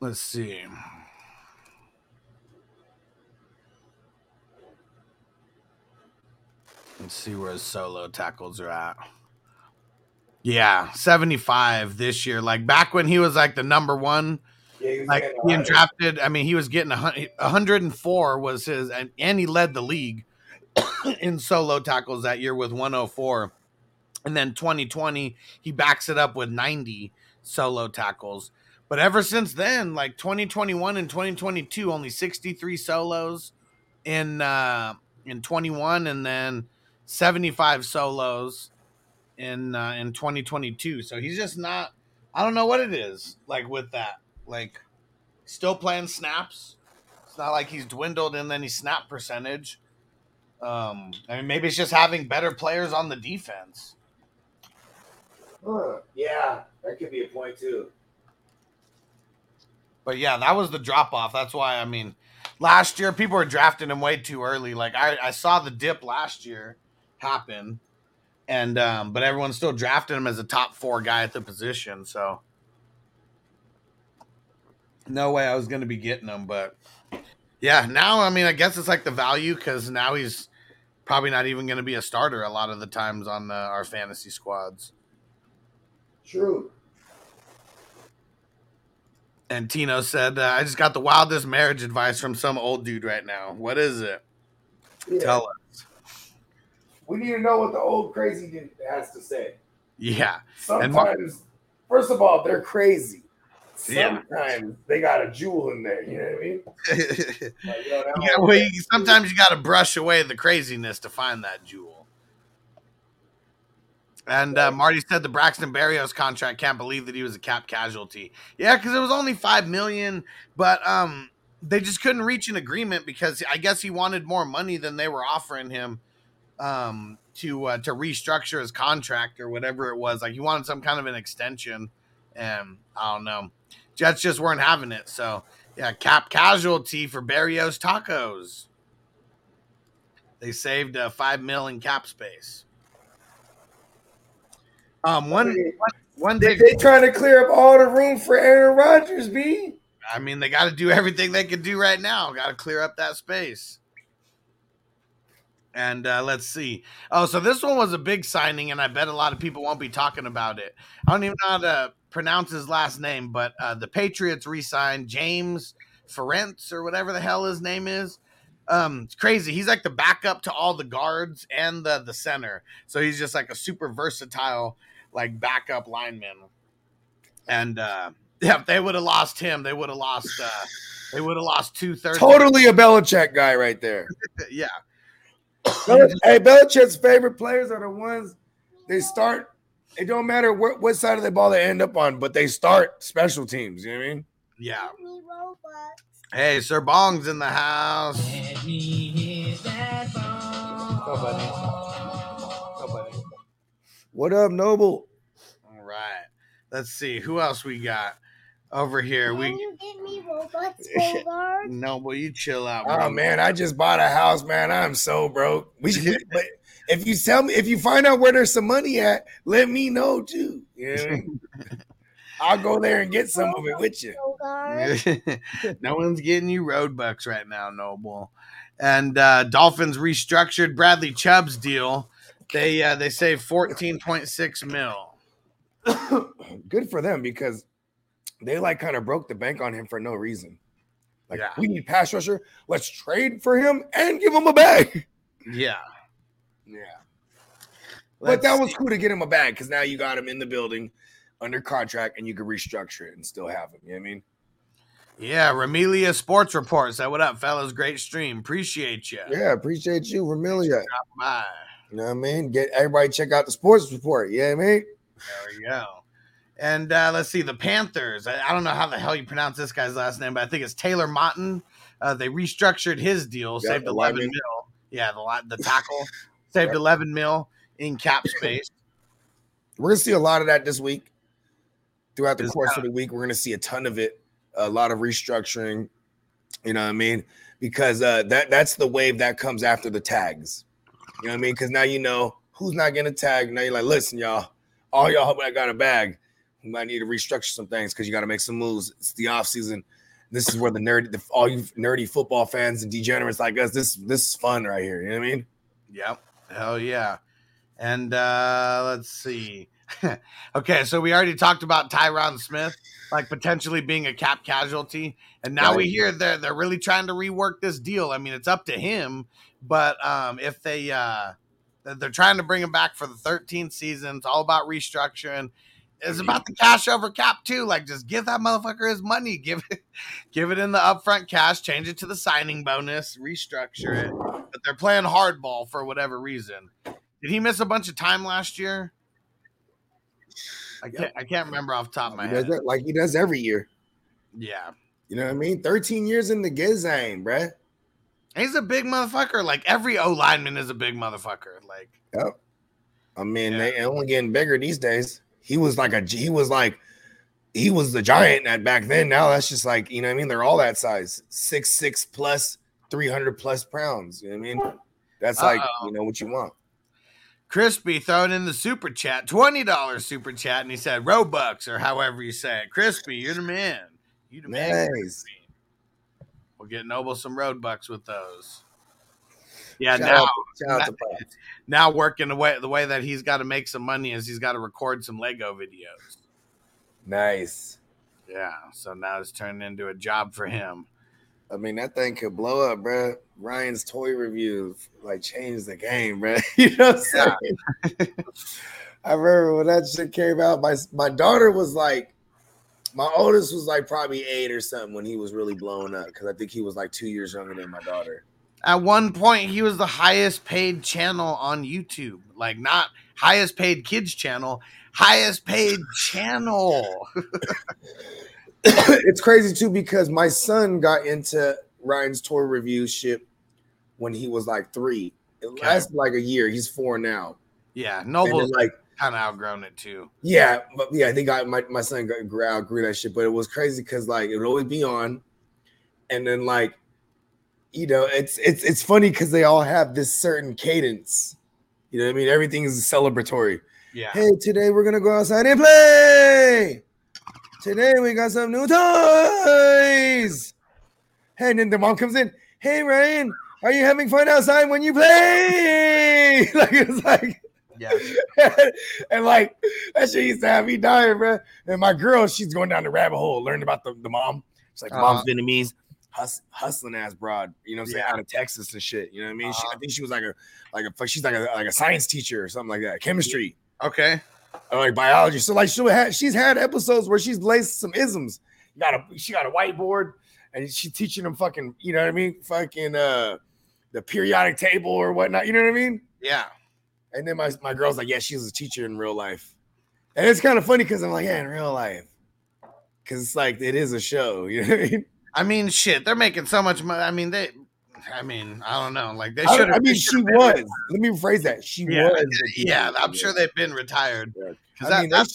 Let's see. Let's see where his solo tackles are at. Yeah, 75 this year. Like back when he was like the number one, Yeah, he like being drafted. I mean, he was getting a hun- 104 was his, and, and he led the league in solo tackles that year with 104. And then 2020, he backs it up with 90 solo tackles. But ever since then, like 2021 and 2022, only 63 solos in uh in 21 and then 75 solos in uh, in 2022. So he's just not I don't know what it is like with that. Like, still playing snaps. It's not like he's dwindled in any snap percentage. Um, I mean, maybe it's just having better players on the defense. Huh. Yeah, that could be a point too. But yeah, that was the drop off. That's why I mean, last year people were drafting him way too early. Like I, I saw the dip last year happen, and um, but everyone's still drafting him as a top four guy at the position. So no way I was going to be getting him. But yeah, now I mean, I guess it's like the value because now he's probably not even going to be a starter a lot of the times on the, our fantasy squads. True. And Tino said, uh, "I just got the wildest marriage advice from some old dude right now. What is it? Yeah. Tell us." We need to know what the old crazy dude has to say. Yeah, And Mar- Sometimes, first of all, they're crazy. Yeah. Sometimes they got a jewel in there. You know what I mean? Like, yo, yeah. Well, you, sometimes you got to brush away the craziness to find that jewel. And uh, Marty said the Braxton Berrios contract can't believe that he was a cap casualty. Yeah, because it was only five million, but um, they just couldn't reach an agreement because I guess he wanted more money than they were offering him um, to uh, to restructure his contract or whatever it was. Like he wanted some kind of an extension, and I don't know. Jets just weren't having it. So yeah, cap casualty for Berrios Tacos. They saved uh, five mil in cap space. Um, one one They, they trying to clear up all the room for Aaron Rodgers, B. I mean, they got to do everything they can do right now. Got to clear up that space. And uh, let's see. Oh, so this one was a big signing, and I bet a lot of people won't be talking about it. I don't even know how to pronounce his last name, but uh, the Patriots re-signed James Ferentz or whatever the hell his name is. Um, it's crazy. He's like the backup to all the guards and the the center, so he's just like a super versatile like backup lineman. And uh, yeah, if they would have lost him, they would have lost. Uh, they would have lost two thirds. Totally a Belichick guy right there. Yeah. Belich- hey, Belichick's favorite players are the ones they start. It don't matter what, what side of the ball they end up on, but they start special teams. You know what I mean? Yeah. Hey, Sir Bong's in the house. What up, Noble? All right. Let's see who else we got over here. Can We you get me robots, Bogart? no, well, you chill out. Oh man, I just bought a house, man. I'm so broke. We should, but if you tell me, if you find out where there's some money at, let me know too. You know what I mean? I'll go there and get some of it with you. No one's getting you Robux right now, Noble. And uh, Dolphins restructured Bradley Chubb's deal. They uh, they saved fourteen point six mil. Good for them because they like kind of broke the bank on him for no reason. Like Yeah. we need pass rusher. Let's trade for him and give him a bag. Yeah. Yeah. But Let's that was cool to get him a bag because now you got him in the building under contract and you can restructure it and still have him. You know what I mean? Yeah, Ramelia Sports Report said, "What up, fellas? Great stream. Appreciate you." Yeah, appreciate you, Vermilia. Bye. You know what I mean? Get everybody check out the sports report. Yeah, you know what I mean? There we go. And uh, let's see the Panthers. I, I don't know how the hell you pronounce this guy's last name, but I think it's Taylor Moton. Uh, they restructured his deal, Yeah, saved eleven lineman. mil. Yeah, the the tackle saved Yep. eleven mil in cap space. We're gonna see a lot of that this week. Throughout the course of the week, we're gonna see a ton of it. A lot of restructuring. You know what I mean? Because uh, that that's the wave that comes after the tags. You know what I mean? Because now you know who's not getting a tag. Now you're like, listen, y'all, all y'all hope I got a bag, we might need to restructure some things because you got to make some moves. It's the off season. This is where the nerd, the, all you nerdy football fans and degenerates like us, this this is fun right here. You know what I mean? Yep. Hell yeah. And uh, let's see. okay, so we already talked about Tyron Smith, like potentially being a cap casualty, and now we hear they're they're really trying to rework this deal. I mean, it's up to him, but um, if they uh, they're- they're trying to bring him back for the 13th season, it's all about restructuring. It's about the cash over cap too. Like, just give that motherfucker his money. Give it, give it in the upfront cash. Change it to the signing bonus. Restructure it. But they're playing hardball for whatever reason. Did he miss a bunch of time last year? I can't. I can't remember off the top of my He head. that like he does every year. Yeah, You know what I mean? 13 years in the Gizane, bruh. he's a big motherfucker. Like every O lineman is a big motherfucker. Like Yep. I mean, Yeah. they only getting bigger these days. He was like a he was like he was the giant at back then. Now that's just like, you know what I mean? They're all that size. Six, six plus, 300 plus pounds. You know what I mean? That's like, Uh-oh. you know what you want. Crispy throwing in the super chat, twenty dollars super chat, and he said Robux or however you say it. Crispy, you're the man. You the man. Nice. We'll get Noble some Robux with those. Yeah, Shout now out to now working the way the way that he's got to make some money is he's got to record some Lego videos. Nice. Yeah, so now it's turned into a job for him. I mean, that thing could blow up, bruh. Ryan's toy review like changed the game, bruh. You know what I'm saying? I remember when that shit came out. My my daughter was like, my oldest was like probably eight or something when he was really blowing up because I think he was like two years younger than my daughter. At one point, he was the highest paid channel on YouTube. Like not highest paid kids channel, highest paid channel. it's crazy too because my son got into Ryan's toy review shit when he was like three. It Okay. lasted like a year. He's four now. Yeah, Noble like kind of outgrown it too. Yeah, but yeah, I think I my, my son got grew, outgrew that shit, but it was crazy because like it would always be on, and then like, you know, it's it's it's funny because they all have this certain cadence. You know what I mean? Everything is celebratory. Yeah. Hey, today we're gonna go outside and play. Today we got some new toys. Hey, and then the mom comes in. Hey, Ryan, are you having fun outside when you play? like it's like Yeah. and like that shit used to have me dying, bro. And my girl, she's going down the rabbit hole, learning about the, the mom. She's like, Uh-huh. mom's Vietnamese, hus- hustling ass broad, you know what I'm saying? Yeah. Out of Texas and shit. You know what I mean? Uh-huh. I think she was like a like a she's like a like a science teacher or something like that, chemistry Okay. Or like biology. So like she had she's had episodes where she's laced some isms. You got a she got a whiteboard and she's teaching them fucking, you know what I mean? Fucking uh the periodic table or whatnot. You know what I mean? Yeah. And then my, my girl's like, yeah, she's a teacher in real life. And it's kind of funny because I'm like, yeah, in real life. Cause it's like it is a show, you know what I mean? I mean, shit, they're making so much money. I mean, they. I mean, I don't know. Like they should. I mean, she was. Let me rephrase that. She Yeah, was. Yeah. I'm sure they've been retired. Because I that, mean, that,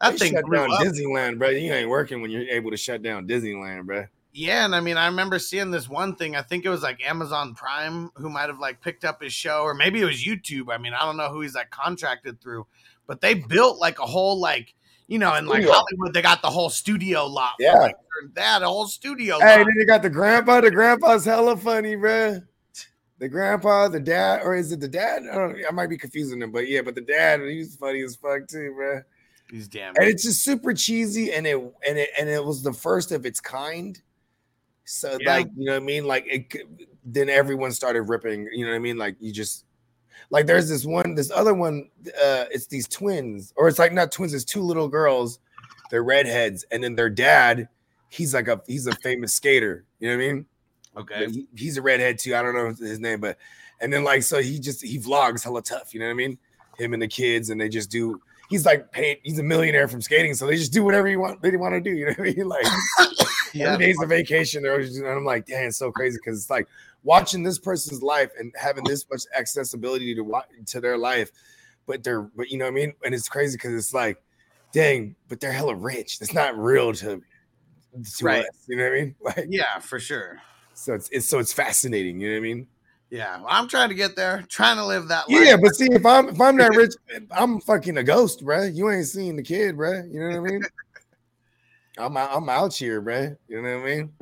that thing shut down up. Disneyland, bro. You ain't working when you're able to shut down Disneyland, bro. Yeah, and I mean, I remember seeing this one thing. I think it was like Amazon Prime who might have like picked up his show, or maybe it was YouTube. I mean, I don't know who he's like contracted through, but they built like a whole like you know, in like Studio. Hollywood, they got the whole studio lot. Yeah. like, they had a whole studio Hey, lot. then you got the grandpa. The grandpa's hella funny, bro. The grandpa, the dad, or is it the dad? I don't know. I might be confusing them, but yeah, but the dad, he's funny as fuck too, bro. He's damn. and it's just super cheesy and it and it and it was the first of its kind so Yeah. like you know what i mean like it then everyone started ripping you know what i mean like you just like there's this one this other one uh it's these twins or it's like not twins it's two little girls they're redheads and then their dad he's like a he's a famous skater you know what i mean Okay. he- he's a redhead too. I don't know his name, but and then like so he just he vlogs hella tough. You know what I mean? Him and the kids, and they just do. He's like paid. He's a millionaire from skating, so they just do whatever you want. They want to do. You know what I mean? Like Yeah. every day's a vacation. They're always, and I'm like, damn, it's so crazy because it's like watching this person's life and having this much accessibility to to their life, but they're but you know what I mean? And it's crazy because it's like, dang, but they're hella rich. It's not real to. To Right. us, you know what I mean? Like, Yeah, for sure. so it's, it's so it's fascinating. You know what I mean? Yeah, well, I'm trying to get there, trying to live that life. Yeah, but see, if I'm if I'm that rich, I'm fucking a ghost, bruh. You ain't seen the kid, bruh. You know what I mean? I'm out, I'm out here, bruh. You know what I mean?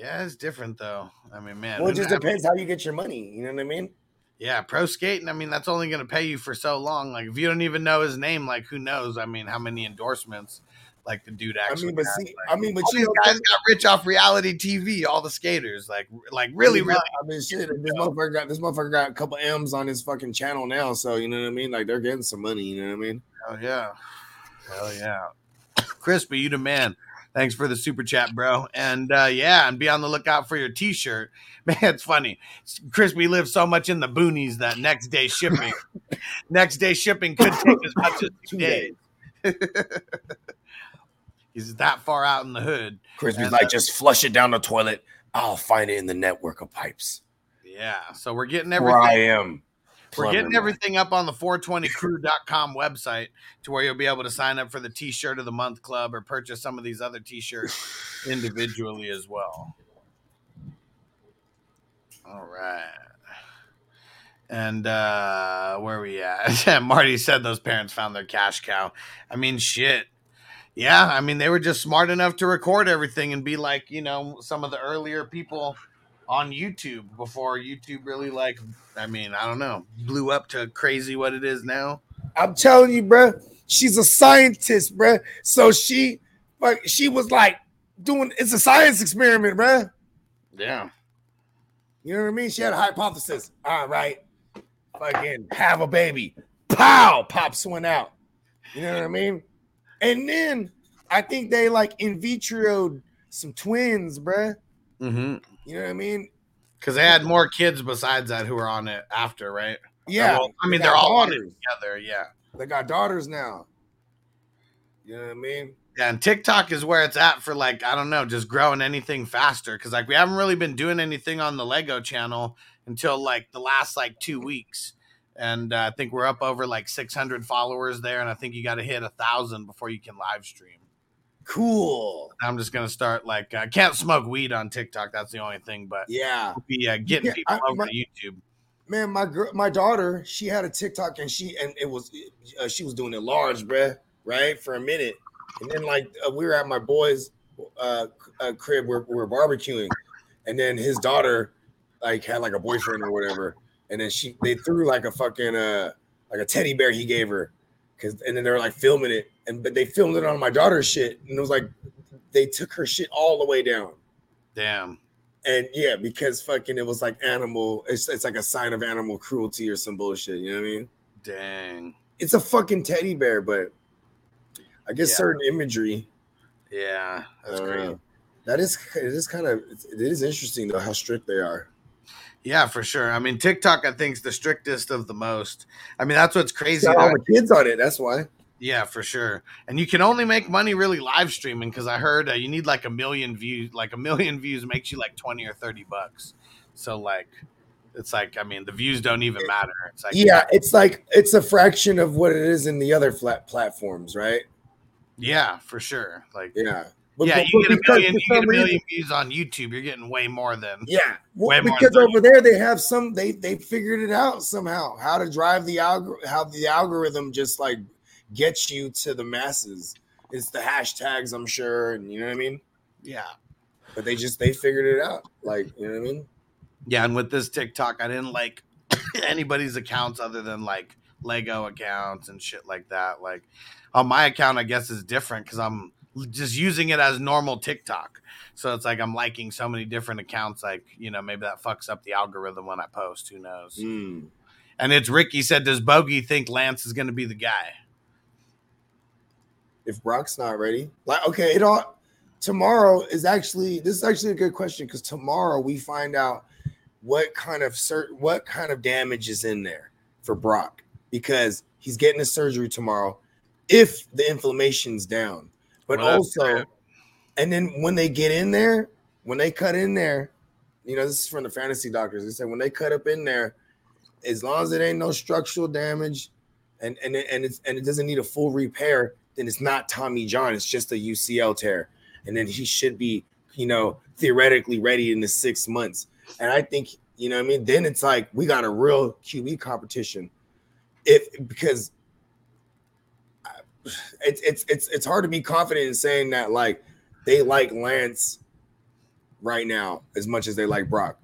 Yeah, it's different though. I mean, man. Well, it just depends how you get your money. You know what I mean? Yeah, pro skating. I mean, that's only going to pay you for so long. Like, if you don't even know his name, like, who knows? I mean, how many endorsements, like the dude I actually. mean, but has, see, like, I mean, but you these know, guys got rich off reality TV. All the skaters, like, like really, really. I mean, shit. This motherfucker got this motherfucker got a couple M's on his fucking channel now, so you know what I mean? Like they're getting some money. You know what I mean? Hell yeah, hell yeah. Crispy, you the man. Thanks for the super chat, bro. And uh, yeah, and be on the lookout for your T-shirt. Man, it's funny. Crispy lives so much in the boonies that next day shipping, next day shipping could take as much as two Two days. He's that far out in the hood. Crispy's And, like, uh, just flush it down the toilet. I'll find it in the network of pipes. Yeah. So we're getting everything. Where I am. We're getting everything up on the 420crew.com website to where you'll be able to sign up for the t-shirt of the month club or purchase some of these other t-shirts individually as well. All right. And uh where are we at? Marty said those parents found their cash cow. I mean shit. Yeah, I mean they were just smart enough to record everything and be like, you know, some of the earlier people on YouTube before YouTube really like I mean, I don't know, blew up to crazy what it is now. I'm telling you, bruh, she's a scientist, bruh. So she, like, she was like doing it's a science experiment, bruh. Yeah. You know what I mean? She had a hypothesis. All right, fucking have a baby. Pow, pops one out. You know what I mean? And then I think they like in vitro some twins, bruh. Mm-hmm. You know what I mean? Because they had more kids besides that who were on it after, right? Yeah. Well, I mean, got they're all daughters. together. Yeah. They got daughters now. You know what I mean? Yeah, and TikTok is where it's at for like I don't know, just growing anything faster. Because like we haven't really been doing anything on the Lego channel until like the last like two weeks, and uh, I think we're up over like 600 followers there, and I think you got to hit a thousand before you can live stream. Cool. I'm just gonna start like I can't smoke weed on TikTok. That's the only thing, but Yeah. we'll be uh, getting Yeah, people I- over my- to YouTube. Man, my girl, my daughter, she had a TikTok and she and it was uh, she was doing it large, bruh, right for a minute, and then like uh, we were at my boy's uh, uh crib, we're, we we're barbecuing, and then his daughter like had like a boyfriend or whatever, and then she they threw like a fucking uh like a teddy bear he gave her, cause and then they were like filming it, and but they filmed it on my daughter's shit, and it was like they took her shit all the way down. Damn. And yeah, because fucking it was like animal, it's, it's like a sign of animal cruelty or some bullshit. You know what I mean? Dang. It's a fucking teddy bear, but I guess Yeah. certain imagery. Yeah, that's uh, great. That is, it is kind of, it is interesting though how strict they are. Yeah, for sure. I mean, TikTok, I think, is the strictest of the most. I mean, that's what's crazy. got all the kids on it. That's why. yeah, for sure. And you can only make money really live streaming because I heard uh, you need like a million views. Like a million views makes you like twenty or thirty bucks. So like, it's like I mean, the views don't even matter. It's like Yeah, it's like it's a fraction of what it is in the other flat platforms, right? yeah, for sure. Like Yeah. But, yeah, but- you get a million, you get a reason- million views on YouTube. You're getting way more than Yeah, well, Way more because over there they have some they they figured it out somehow how to drive the algor how the algorithm just like gets you to the masses. It's the hashtags, I'm sure, and you know what I mean. yeah. But they just they figured it out, like you know what I mean. Yeah, and with this TikTok, I didn't like anybody's accounts other than like Lego accounts and shit like that. Like on my account, I guess is different because I'm just using it as normal TikTok. So it's like I'm liking so many different accounts. Like you know, maybe that fucks up the algorithm when I post. Who knows? Mm. And it's Ricky said, "Does Bogey think Lance is going to be the guy?" If Brock's not ready, like okay, it all tomorrow is actually this is actually a good question because tomorrow we find out what kind of cert what kind of damage is in there for Brock because he's getting his surgery tomorrow if the inflammation's down. But Well, also, and then when they get in there, when they cut in there, you know, this is from the fantasy doctors. They said when they cut up in there, as long as it ain't no structural damage and and and it's and it doesn't need a full repair, then it's not Tommy John. It's just a UCL tear, and then he should be, you know, theoretically ready in the six months. And I think, you know, what I mean, then it's like we got a real QB competition. If because it's it's it's it's hard to be confident in saying that like they like Lance right now as much as they like Brock.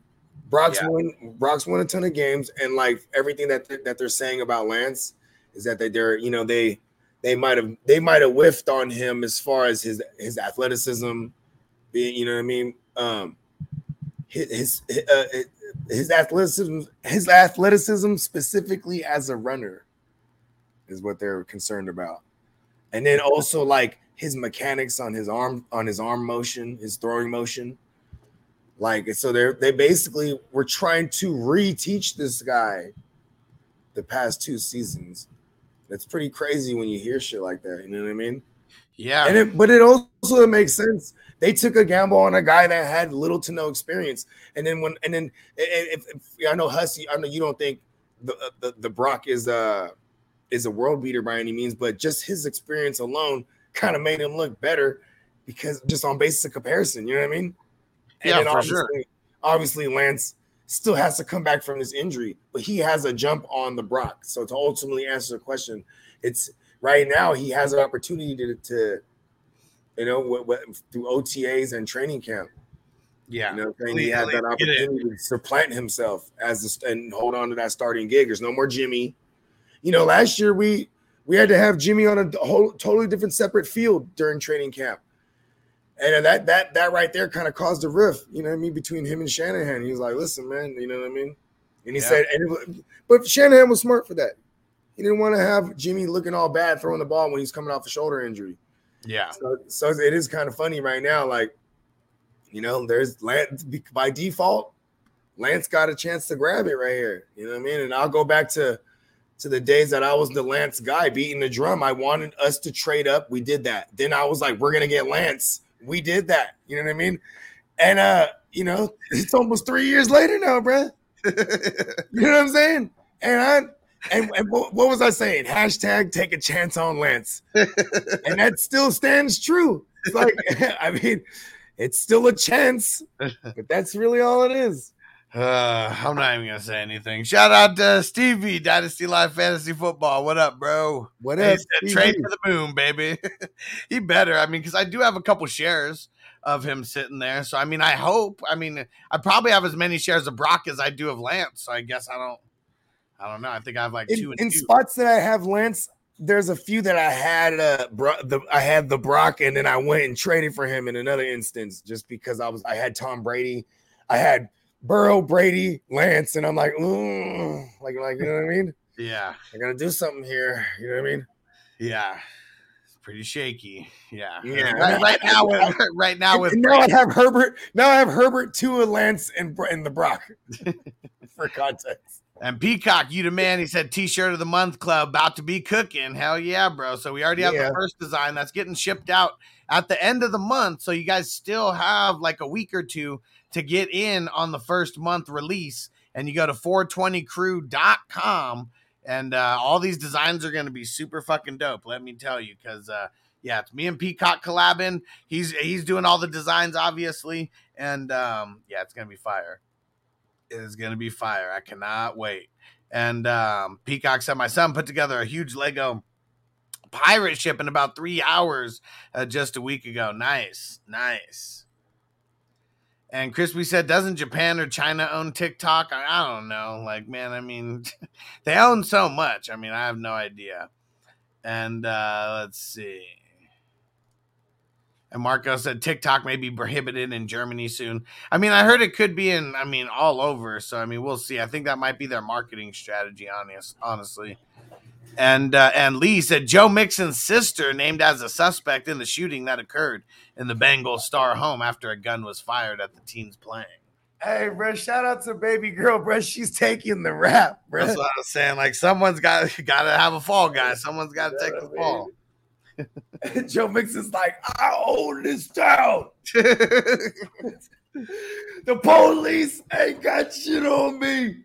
Brock's Yeah. won Brock's won a ton of games, and like everything that that they're saying about Lance is that they, they're you know they they might have they might have whiffed on him as far as his his athleticism, being you know what I mean. Um, his his uh, his athleticism his athleticism specifically as a runner is what they're concerned about, and then also like his mechanics on his arm on his arm motion, his throwing motion. Like so, they're they basically were trying to reteach this guy the past two seasons It's pretty crazy when you hear shit like that. You know what I mean? Yeah. And it, but it also makes sense. They took a gamble on a guy that had little to no experience, and then when and then if, if, if I know Hussey, I know you don't think the the, the Brock is uh is a world beater by any means, but just his experience alone kind of made him look better because just on basis of comparison, you know what I mean? And Yeah, for sure. obviously, Lance still has to come back from this injury, but he has a jump on the Brock. So to ultimately answer the question, it's right now he has an opportunity to, to you know, what, what, through OTAs and training camp. Yeah. You know, he has Completely that opportunity to supplant himself as st- and hold on to that starting gig. There's no more Jimmy. You know, last year we we had to have Jimmy on a whole totally different separate field during training camp. And that that that right there kind of caused a rift, you know what I mean, between him and Shanahan. He was like, "Listen, man, you know what I mean." And he Yeah. said, and but Shanahan was smart for that. He didn't want to have Jimmy looking all bad throwing the ball when he's coming off a shoulder injury. Yeah. So, so it is kind of funny right now. Like, you know, there's Lance by default. Lance got a chance to grab it right here. You know what I mean? And I'll go back to to the days that I was the Lance guy beating the drum. I wanted us to trade up. We did that. Then I was like, we're gonna get Lance. We did that. You know what I mean? And uh, you know, it's almost three years later now, bruh. You know what I'm saying? And I and, and what, what was I saying? Hashtag take a chance on Lance. and that still stands true. It's like, I mean, it's still a chance, but that's really all it is. Uh, I'm not even gonna say anything. Shout out to Stevie, Dynasty Live Fantasy Football. What up, bro? What He up? said, trade to the moon, baby. he better. I mean, because I do have a couple shares of him sitting there. So I mean, I hope. I mean, I probably have as many shares of Brock as I do of Lance. So I guess I don't. I don't know. I think I have like in, two and in two. spots that I have Lance, there's a few that I had uh Bro- the I had the Brock and then I went and traded for him in another instance just because I was I had Tom Brady, I had Burrow, Brady, Lance, and I'm like, ooh, like like you know what I mean? yeah, I gotta do something here. You know what I mean? yeah. It's pretty shaky. Yeah. Yeah. Right, right now, with, right now with now I have Herbert. Now I have Herbert, Tua, Lance, and and the Brock. for context. And Peacock, you the man. He said T-shirt of the month club about to be cooking. Hell yeah, bro. So we already have Yeah. the first design that's getting shipped out at the end of the month. So you guys still have like a week or two to get in on the first month release. And you go to 420crew.com and uh, all these designs are going to be super fucking dope. Let me tell you, because uh, yeah, it's me and Peacock collabing. He's he's doing all the designs, obviously, and um, yeah, it's gonna be fire. It is gonna be fire. I cannot wait. And um, Peacock said my son put together a huge Lego pirate ship in about three hours uh, just a week ago. Nice, nice. And Crispy said, doesn't Japan or China own TikTok? I, I don't know. Like, man, I mean, they own so much. I mean, I have no idea. And uh, let's see. And Marco said TikTok may be prohibited in Germany soon. I mean, I heard it could be in, I mean, all over. So, I mean, we'll see. I think that might be their marketing strategy, honest, honestly. And uh, and Lee said Joe Mixon's sister named as a suspect in the shooting that occurred in the Bengal Star home after a gun was fired at the team's playing. Hey, bro, shout out to baby girl, bro. She's taking the rap, bro. That's what I was saying. Like someone's got got to have a fall guy. Someone's got to take the fall. Joe Mixon's like, I own this town. The police ain't got shit on me.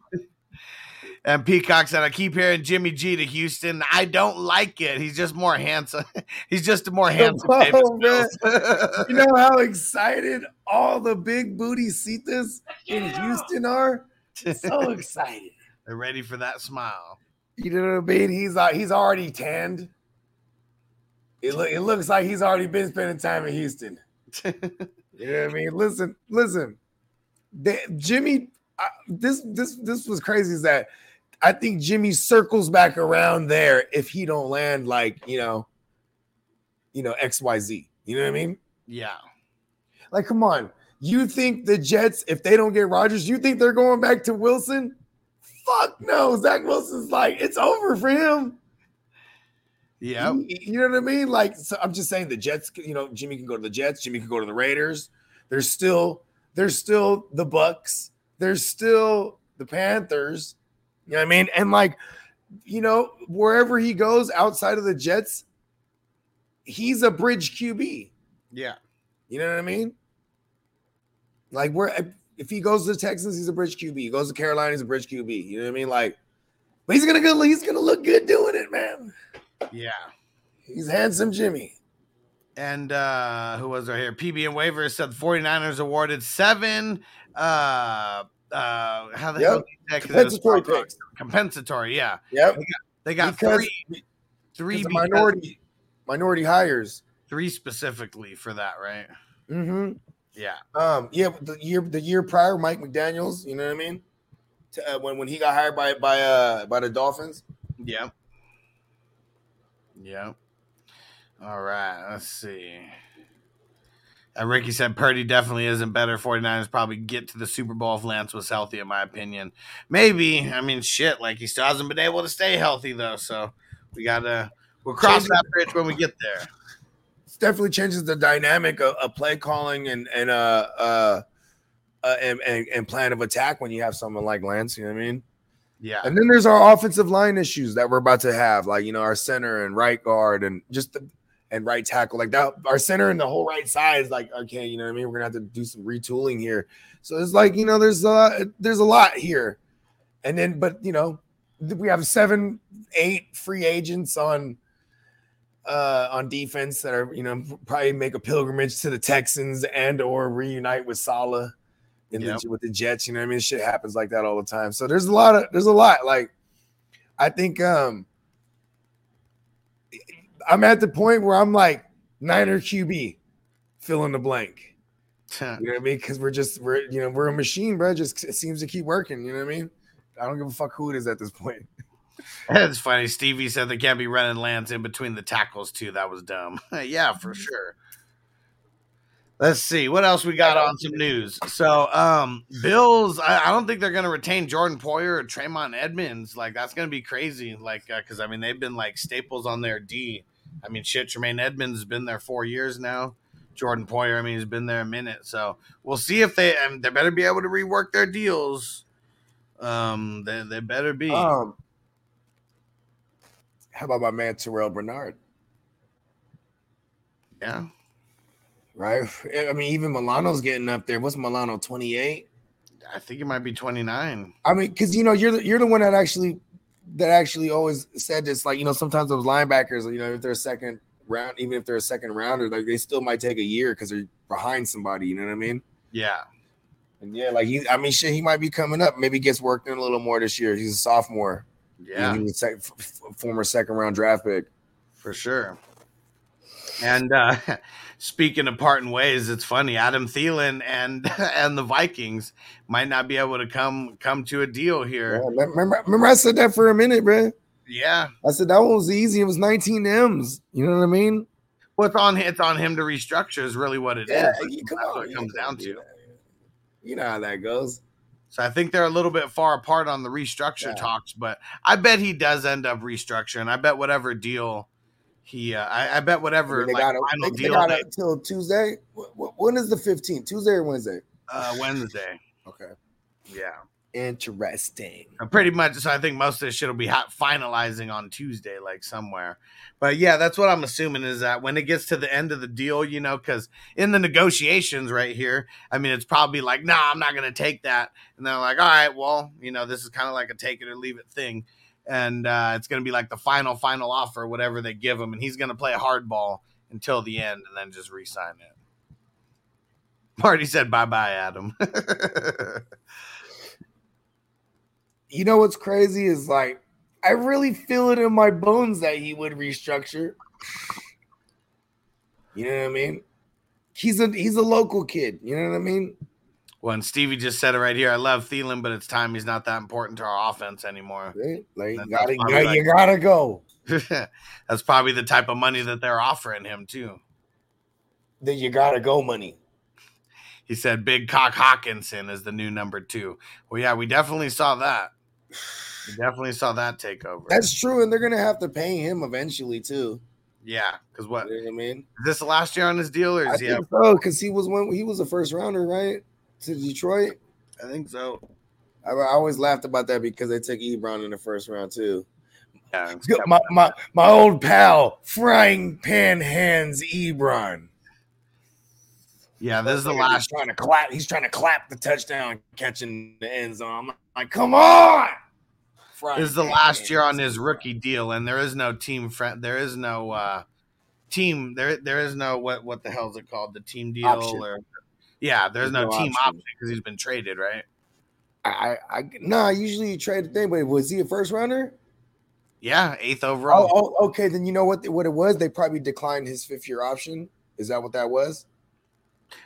And Peacock said, I keep hearing Jimmy G to Houston. I don't like it. He's just more handsome. He's just a more handsome Oh, Davis man. Mills. You know how excited all the big booty Cetas in Houston are? So excited. They're ready for that smile. You know what I mean? He's uh, he's already tanned. It, look, it looks like he's already been spending time in Houston. You know what I mean? Listen, listen. The, Jimmy, I, this this this was crazy. Is that I think Jimmy circles back around there if he don't land like you know, you know X Y Z. You know what I mean? Yeah. Like, come on. You think the Jets, if they don't get Rodgers, you think they're going back to Wilson? Fuck no. Zach Wilson's like, it's over for him. Yep. You, you know what I mean? Like, so I'm just saying the Jets, you know, Jimmy can go to the Jets, Jimmy can go to the Raiders. There's still, there's still the Bucks, there's still the Panthers. You know what I mean? And like you know, wherever he goes outside of the Jets, he's a bridge QB. Yeah. You know what I mean? Like where if he goes to the Texans, he's a bridge QB. He goes to Carolina, he's a bridge QB. You know what I mean? Like, but he's gonna go. He's gonna look good doing it, man. Yeah. He's handsome Jimmy. And uh who was right here? PB and waivers said the 49ers awarded seven uh uh how the Yep. hell did that- 'cause it Compensatory picks. compensatory, yeah. Yep. They got Because- three three Because minority minority hires. three specifically for that, right? Mm-hmm. Yeah. Um, yeah, but the year the year prior, Mike McDaniel's, you know what I mean? To, uh, when when he got hired by by uh by the Dolphins. Yep. Yep. All right. Let's see. And Ricky said Purdy definitely isn't better. 49ers probably get to the Super Bowl if Lance was healthy, in my opinion. Maybe. I mean, shit. Like, he still hasn't been able to stay healthy, though. So we got to, we'll cross that bridge when we get there. It definitely changes the dynamic of, of play calling and and uh uh, uh and, and and plan of attack when you have someone like Lance. You know what I mean? Yeah. And then there's our offensive line issues that we're about to have, like you know our center and right guard and just the and right tackle, like that. Our center and the whole right side is like okay, you know what I mean. We're gonna have to do some retooling here. So it's like you know there's a there's a lot here, and then but you know we have seven, eight free agents on uh on defense that are you know probably make a pilgrimage to the Texans and or reunite with Salah in Yep. the, with the Jets. You know what I mean? Shit happens like that all the time. So there's a lot of there's a lot. Like I think um I'm at the point where I'm like Niner QB, fill in the blank. You know what I mean? Because we're just we're you know we're a machine, bro. Just it seems to keep working. You know what I mean? I don't give a fuck who it is at this point. It's funny. Stevie said they can't be running Lance in between the tackles, too. That was dumb. yeah, for sure. Let's see what else we got on some news. So, um, Bills. I, I don't think they're going to retain Jordan Poyer or Tremont Edmunds. Like that's going to be crazy. Like because I mean they've been like staples on their D. I mean shit. Tremaine Edmunds has been there four years now. Jordan Poyer, I mean, he's been there a minute. So we'll see if they. Um, they better be able to rework their deals. Um, they they better be. Um, how about my man Terrel Bernard? yeah. Right? I mean, even Milano's getting up there. What's Milano? 28? I think it might be 29. I mean, because you know, you're the you're the one that actually that actually always said this. Like, you know, sometimes those linebackers, you know, if they're a second round, even if they're a second rounder, like they still might take a year because they're behind somebody. You know what I mean? Yeah. And yeah, like he, I mean, shit, he might be coming up. Maybe gets worked in a little more this year. He's a sophomore. Yeah, sec- f- former second round draft pick. for sure. And uh speaking of parting ways, it's funny. Adam Thielen and and the Vikings might not be able to come come to a deal Yeah, here. remember, remember, I said that for a minute, bro. Yeah. I said that one was easy. It was 19 M's. You know what I mean? Well, it's on it's on him to restructure is really what it is. Yeah, That's you- come what on, it comes down to. that. You know how that goes. So I think they're a little bit far apart on the restructure Yeah. talks, but I bet he does end up restructuring. I bet whatever deal he, uh, I, I bet whatever they like, got it. final They, they deal got it until Tuesday. Wh- wh- When is the 15th? Tuesday or Wednesday? uh, Wednesday. Okay. Yeah. Interesting. Uh, Pretty much. So I think most of this shit will be hot finalizing on Tuesday, like somewhere. But yeah, that's what I'm assuming is that when it gets to the end of the deal, you know, because in the negotiations right here, I mean, it's probably like, nah, I'm not going to take that. And they're like, all right, well, you know, this is kind of like a take it or leave it thing. And uh, it's going to be like the final, final offer, whatever they give him. And he's going to play hardball until the end and then just re sign it. Marty said, bye bye, Adam. You know what's crazy is like I really feel it in my bones that he would restructure. You know what I mean? He's a he's a local kid. You know what I mean? Well, and Stevie just said it right here. I love Thielen, but it's time he's not that important to our offense anymore. Like you gotta, you gotta, right. you gotta go. That's probably the type of money that they're offering him too. Then you gotta go money. He said Big Cock Hockenson is the new number two. Well, yeah, we definitely saw that. We definitely saw that takeover. That's true, and they're gonna have to pay him eventually too. yeah, because what You know what I mean? this the last year on his deal, or I is he? Have, think so because he was one. He was a first rounder, right, to Detroit. I think so. I, I always laughed about that because they took Ebron in the first round too. Yeah, My, my my old pal, frying pan hands Ebron. yeah. This is the He's last. trying to clap. He's trying to clap the touchdown, catching the end zone. I'm like, come on. This is the last year on his rookie deal, and there is no team friend. There is no uh team. There there is no what what the hell is it called? The team deal Option. or yeah. There's, There's no, no team option. because he's been traded, right? I, I, nah. Usually you trade the thing, but was he a first rounder? Yeah, eighth overall. Oh, oh, okay. Then you know what what it was. They probably declined his fifth year option. Is that what that was?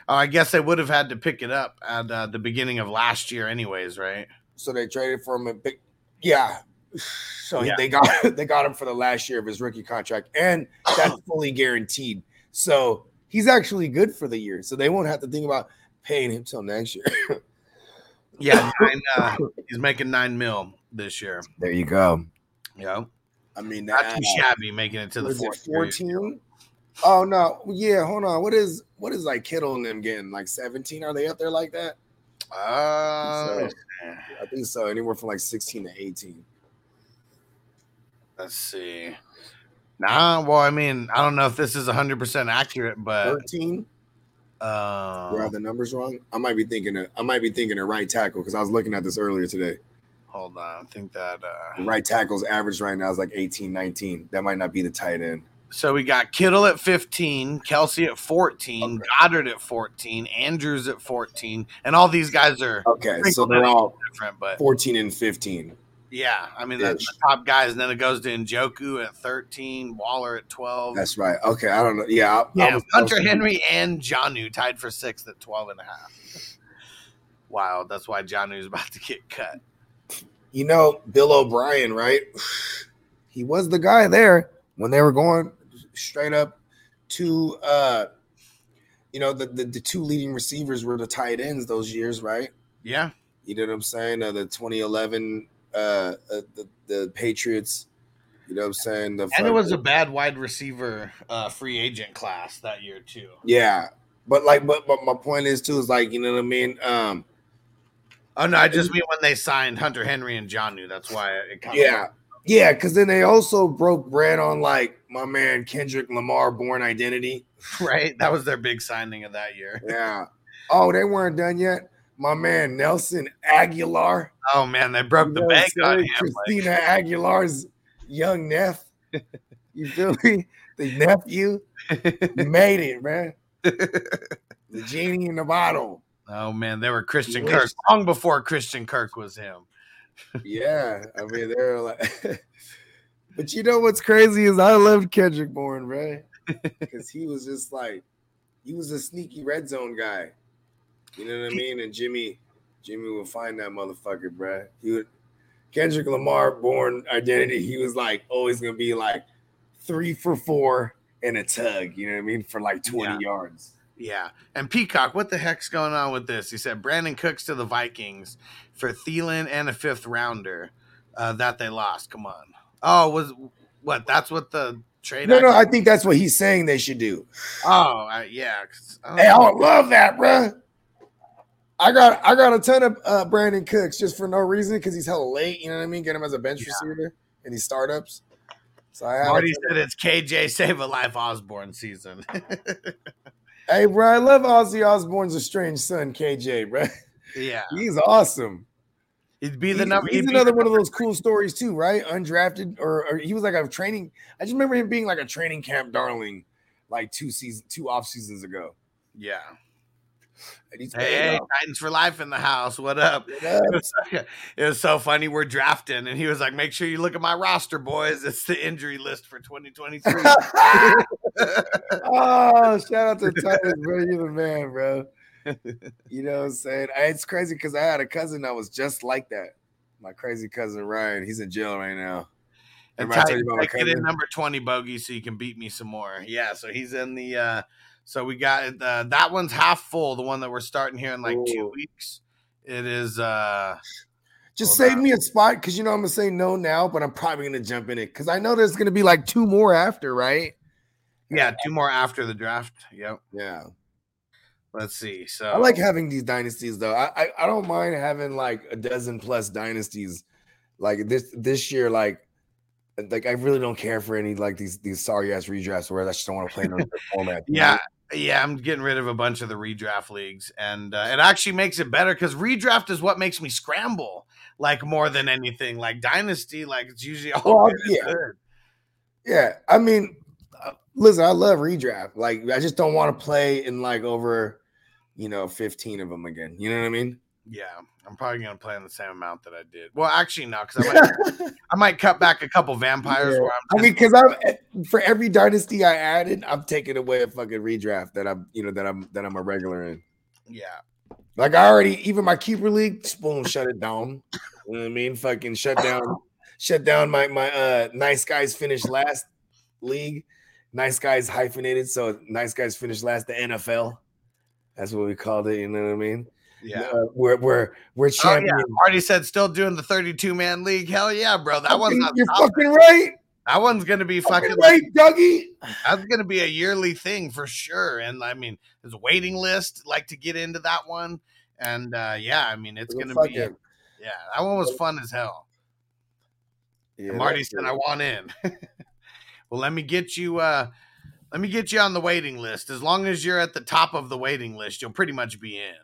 Oh, I guess they would have had to pick it up at uh, the beginning of last year, anyways, right? So they traded for him a big, yeah. So Yeah. they got they got him for the last year of his rookie contract, and that's fully guaranteed. So he's actually good for the year. So they won't have to think about paying him till next year. Yeah, nine, uh, he's making nine mil this year. there you go. Yeah, I mean, not that, too shabby making it to the fourth. 14? Oh no, yeah. Hold on. What is what is like Kittle and them getting? Like 17? Are they up there like that? Uh, So- I think so. Anywhere from like 16 to 18. let's see. Nah, well, I mean, I don't know if this is 100% accurate, but 13? Do I uh, have the numbers wrong? I might be thinking of, I might be thinking of right tackle because I was looking at this earlier today. hold on. I think that. Uh, right tackle's average right now is like 18, 19. That might not be the tight end. so we got Kittle at 15, Kelce at 14, Okay. Goedert at 14, Andrews at 14, and all these guys are Okay, so they're all different, but 14 and 15. Yeah, I mean, that's the top guys. And then it goes to Njoku at 13, Waller at 12. That's right. Okay, I don't know. Yeah, I, I Yeah, was- I was Hunter thinking- Henry and Jonnu tied for sixth at 12 and a half. Wow, that's why Jonnu's about to get cut. You know, Bill O'Brien, right? He was the guy there when they were going straight up to uh you know the, the the two leading receivers were the tight ends those years, right? Yeah. You know what I'm saying? Uh, the 2011 uh, uh the, the Patriots, you know what I'm saying? The And it was a bad wide receiver uh, free agent class that year, too. yeah. But like but but my point is too is like, you know what I mean? Um Oh, no, I just mean when they signed Hunter Henry and Jonnu. That's why it kind Yeah. Yeah, because then they also broke bread on like my man Kendrick Lamar born identity. right? That was their big signing of that year. Yeah. Oh, they weren't done yet. My man Nelson Agholor. Oh, man, they broke the know bank on him. like- Christina Aguilera's young neph. You feel me? The nephew. Made it, man. The genie in the bottle. oh, man, they were Christian Yes. Kirk long before Christian Kirk was him. Yeah. I mean, they're like But you know what's crazy is I loved Kendrick Bourne, bro. Because he was just like he was a sneaky red zone guy. You know what I mean? And Jimmy, Jimmy will find that motherfucker, bro. He would Kendrick Lamar born identity. He was like always gonna be like three for four and a tug. You know what I mean? For like twenty Yeah. yards. Yeah. And Peacock, what the heck's going on with this? He said Brandin Cooks to the Vikings for Thielen and a fifth rounder uh, that they lost. Come on. Oh, was what? That's what the trade. No, no, I think that's what he's saying they should do. oh, uh, yeah. oh, Hey, I would love that, bro. I got I got a ton of uh, Brandin Cooks just for no reason because he's hella late. You know what I mean? Get him as a bench Yeah. receiver in these startups. So I Marty said it's KJ Save a Life Osborn season. Hey, bro, I love Ozzy Osbourne's estranged son, KJ, bro. yeah. He's awesome. He'd be the He's, number. he's another one of those cool stories too, right? Undrafted, or, or he was like a training. I just remember him being like a training camp darling, like two seasons, two off seasons ago. Yeah. Hey, Titans for life in the house. What up? It was, so, it was so funny. We're drafting, and he was like, "Make sure you look at my roster, boys. It's the injury list for 2023." oh, shout out to Titans, bro. You're the man, bro. You know what I'm saying? It's crazy because I had a cousin that was just like that. My crazy cousin Ryan. He's in jail right now. and Remember I told Titans, you about my get in number 20 bogey so you can beat me some more. Yeah, so he's in the. uh So we got uh, that one's half full. The one that we're starting here in like two weeks. It is. uh Just save on. me a spot because you know I'm gonna say no now, but I'm probably gonna jump in it because I know there's gonna be like two more after, right? Yeah, two more after the draft. Yep. Yeah. Let's see. So I like having these dynasties though. I, I I don't mind having like a dozen plus dynasties. Like this this year, like like I really don't care for any like these these sorry ass redrafts where I just don't want to play in the format. Yeah? Yeah, I'm getting rid of a bunch of the redraft leagues, and uh, it actually makes it better because redraft is what makes me scramble, like more than anything. Like dynasty, like it's usually all Well, yeah. good. yeah. I mean, uh, listen, I love redraft. Like I just don't want to play in like over, you know, fifteen of them again. You know what I mean? Yeah, I'm probably gonna play in the same amount that I did. Well, actually, no, because I might, I might cut back a couple vampires. Yeah. Where I mean, because I'm for every dynasty I added, I'm taking away a fucking redraft that I'm, you know, that I'm that I'm a regular in. yeah, Like I already, even my keeper league, boom, shut it down. You know what I mean? Fucking shut down, shut down my my uh nice guys finished last league. Nice guys hyphenated, so nice guys finished last. The NFL, that's what we called it. You know what I mean? Yeah. Uh, we're we're we're Oh yeah, Marty said still doing the 32 man league. Hell yeah, bro. That one's not You're fucking right. That one's gonna be fucking. Fucking right, Dougie. That's gonna be a yearly thing for sure. And I mean, there's a waiting list like to get into that one. And uh yeah, I mean, it's gonna be. Yeah, that one was fun as hell. yeah, And Marty said. "I want in." well, let me get you. uh Let me get you on the waiting list. As long as you're at the top of the waiting list, you'll pretty much be in.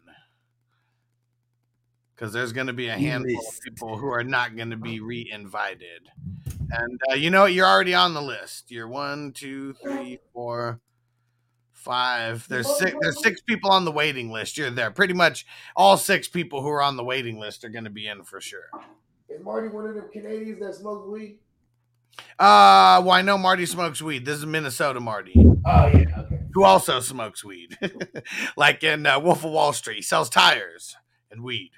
Because there's going to be a handful of people who are not going to be re-invited. And uh, you know? You're already on the list. You're one, two, three, four, five. There's six. There's six people on the waiting list. You're there. Pretty much all six people who are on the waiting list are going to be in for sure. Is Marty one of them Canadians that smoke weed? Uh, well, I know Marty smokes weed. This is Minnesota Marty, Oh yeah, okay. who also smokes weed. like in uh, Wolf of Wall Street, he sells tires and weed.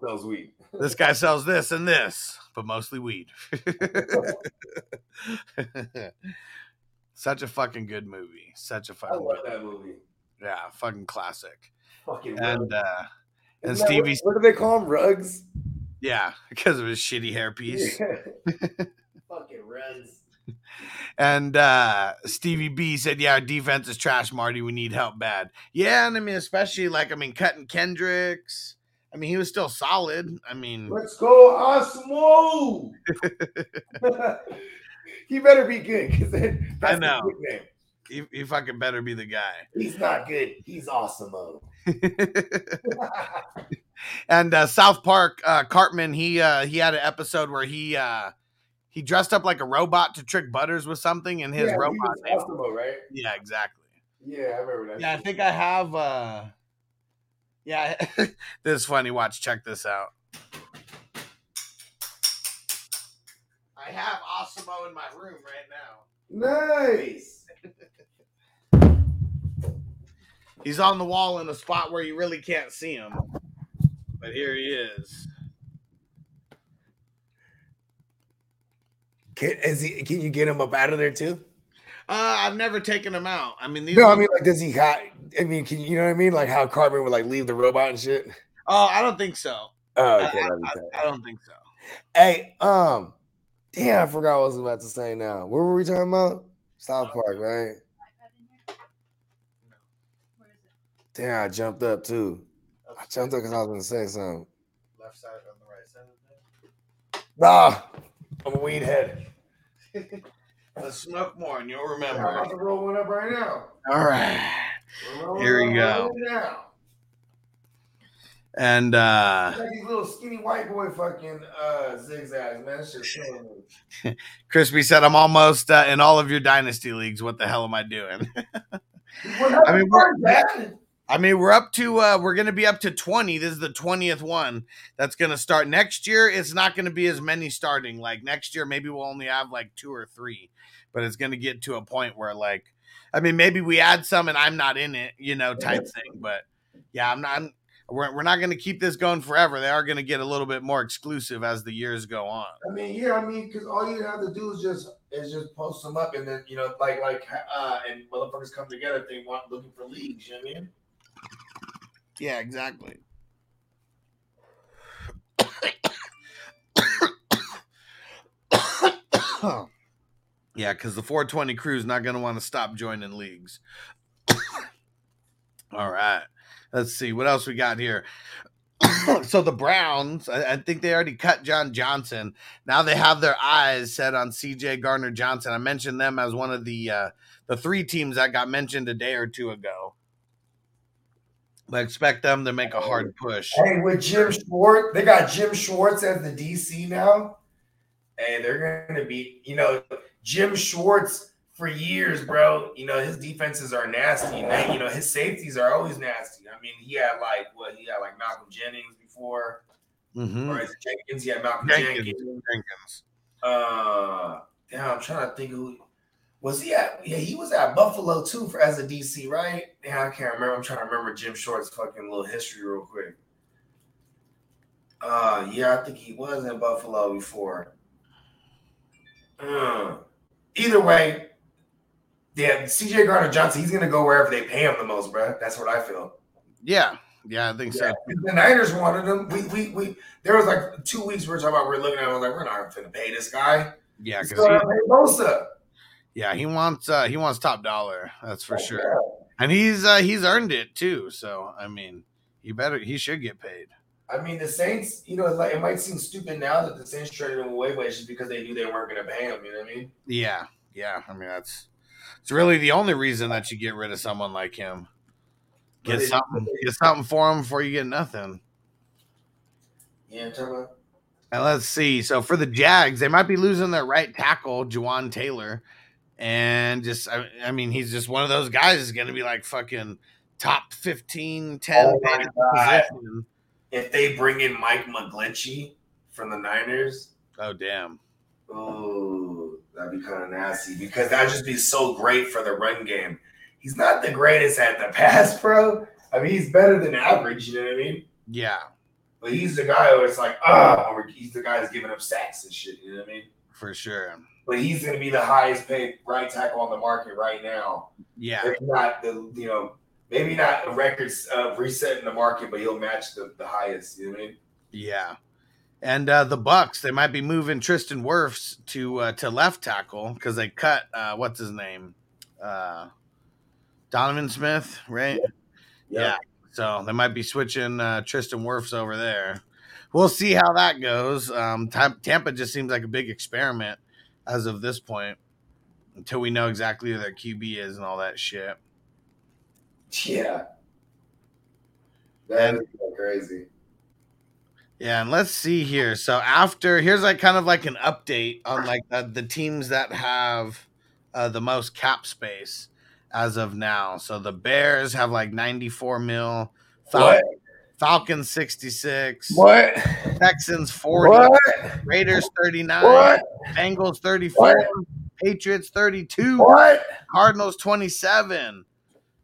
Sells weed. This guy sells this and this, but mostly weed. Such a fucking good movie. Such a fucking love good, that movie. yeah, fucking classic. Fucking And uh and Isn't that what- Stevie, What, do they call them? Rugs. yeah, because of his shitty hairpiece. Fucking rugs. And uh Stevie B said, "Yeah, our defense is trash, Marty. We need help bad." Yeah, and I mean, especially like I mean, cutting Kendricks. I mean, he was still solid. I mean, Let's go, Osmo. he better be good because then I know. the nickname. he, he fucking better be the guy. He's not good. He's Osmo. and uh, South Park, uh, Cartman, he uh, he had an episode where he uh, he dressed up like a robot to trick Butters with something, and his yeah, robot. Right? Yeah, exactly. Yeah, I remember that. Yeah, I think I have. uh Yeah, this is funny. Watch, check this out. I have Osimo in my room right now. Nice. He's on the wall in a spot where you really can't see him. But here he is. Can, is he, can you get him up out of there too? Uh, I've never taken him out. I mean, these. No, I mean, like, does he got? I mean, can you know what I mean? Like how Cartman would like leave the robot and shit. oh, I don't think so. Oh, I, okay. I- I- I don't think so. Hey, um, damn, I forgot what I was about to say. Now, what were we talking about? South Park, right? Damn, I jumped up too. I jumped up because I was going to say something. Left side on the right side. of the Nah, I'm a weed head. Let's smoke more, and you'll remember. I'm about to roll one up right now. All right. Here we go. right. And uh Like these little skinny white boy fucking uh, zigzags, man. That shit's killing me. Crispy said, "I'm almost uh, in all of your dynasty leagues. What the hell am I doing?" I mean, happened, we're- Dad? I mean, we're up to uh we're gonna be up to 20. This is the 20th one that's gonna start next year. It's not gonna be as many starting. Like next year, maybe we'll only have like two or three, but it's gonna get to a point where like I mean, maybe we add some and I'm not in it, you know, type thing. But yeah, I'm not I'm, we're, we're not gonna keep this going forever. They are gonna get a little bit more exclusive as the years go on. I mean, yeah, I mean, because all you have to do is just is just post them up, and then you know, like like uh, and motherfuckers come together if they want looking for leagues. You know what I mean? Yeah, exactly. yeah, because the 420 crew is not going to want to stop joining leagues. All right. Let's see what else we got here. so the Browns, I, I think they already cut John Johnson. Now they have their eyes set on CJ Gardner Johnson. I mentioned them as one of the uh, the three teams that got mentioned a day or two ago. I expect them to make a hard push. Hey, with Jim Schwartz, they got Jim Schwartz as the DC now. Hey, they're gonna be, you know, Jim Schwartz for years, bro. You know, his defenses are nasty. They, you know, his safeties are always nasty. I mean, he had like what he had like Malcolm Jennings before, Mhm. or is it Jenkins? He had Malcolm Jenkins. Jenkins. Jenkins. Uh, damn, I'm trying to think who was he at. Yeah, he was at Buffalo too for as a DC, right? Yeah, I can't remember. I'm trying to remember Jim Short's fucking little history real quick. Uh, yeah, I think he was in Buffalo before. Uh, either way, yeah, CJ Gardner Johnson, he's gonna go wherever they pay him the most, bro. That's what I feel. Yeah, yeah, I think so. The Niners wanted him. We we we. There was like two weeks we were talking about. We are looking at. him, I was like, we're not to pay this guy. Yeah, because pay Bosa. Yeah, he wants uh, he wants top dollar. That's for Oh, sure. And he's uh, he's earned it too. So I mean, he better he should get paid. I mean, the Saints. You know, it's like it might seem stupid now that the Saints traded him away, but it's just because they knew they weren't going to pay him. You know what I mean? Yeah, yeah. I mean, that's it's really the only reason that you get rid of someone like him. Get it- something, get something for him before you get nothing. Yeah, I'm talking about. And let's see. So for the Jags, they might be losing their right tackle, Jawaan Taylor, and just I, I mean, he's just one of those guys is going to be like fucking top 15, 10 Oh my pick God. position. If they bring in Mike McGlinchey from the Niners, Oh damn. oh, that'd be kind of nasty because that'd just be so great for the run game. He's not the greatest at the pass, bro. I mean, he's better than average. You know what I mean? Yeah, But he's the guy who it's like, ah, or he's the guy who's giving up sacks and shit. You know what I mean? for sure. But he's going to be the highest paid right tackle on the market right now. Yeah, If not the, you know, maybe not the records of resetting the market, but he'll match the, the highest. You know what I mean? yeah. And uh, the Bucks, they might be moving Tristan Wirfs to uh, to left tackle because they cut uh, what's his name, uh, Donovan Smith, right? Yeah. So they might be switching uh, Tristan Wirfs over there. We'll see how that goes. Um, Tam- Tampa just seems like a big experiment as of this point until we know exactly who their QB is and all that shit. Yeah. That And- is so crazy. Yeah, and let's see here. So after here's like kind of like an update on like the, the teams that have uh, the most cap space as of now. So the Bears have like 94 mil, What? Falcons 66, What? Texans 40, What? Raiders 39, What? Bengals 34, What? Patriots 32, What? Cardinals 27,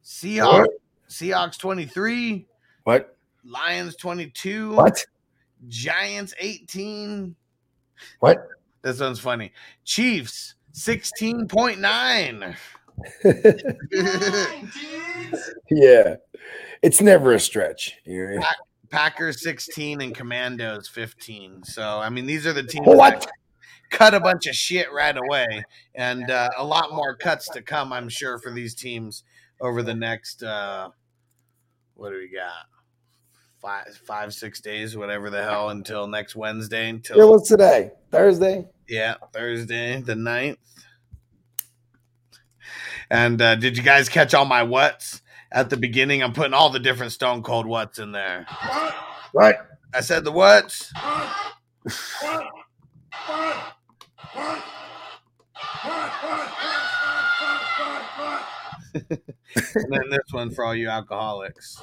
Seahawks What? Seahawks 23, What? Lions 22, What? Giants 18. What? This one's funny. Chiefs 16.9. yeah. It's never a stretch. You know? Packers 16 and Commandos 15. So, I mean, these are the teams What? that cut a bunch of shit right away. And uh, a lot more cuts to come, I'm sure, for these teams over the next, uh, what do we got? Five, five, six days, whatever the hell, until next Wednesday. Until Yeah, what's today? Thursday? Yeah, Thursday the 9th. And uh, did you guys catch all my whats at the beginning? I'm putting all the different Stone Cold whats in there. What? I said the whats. And then this one for all you alcoholics.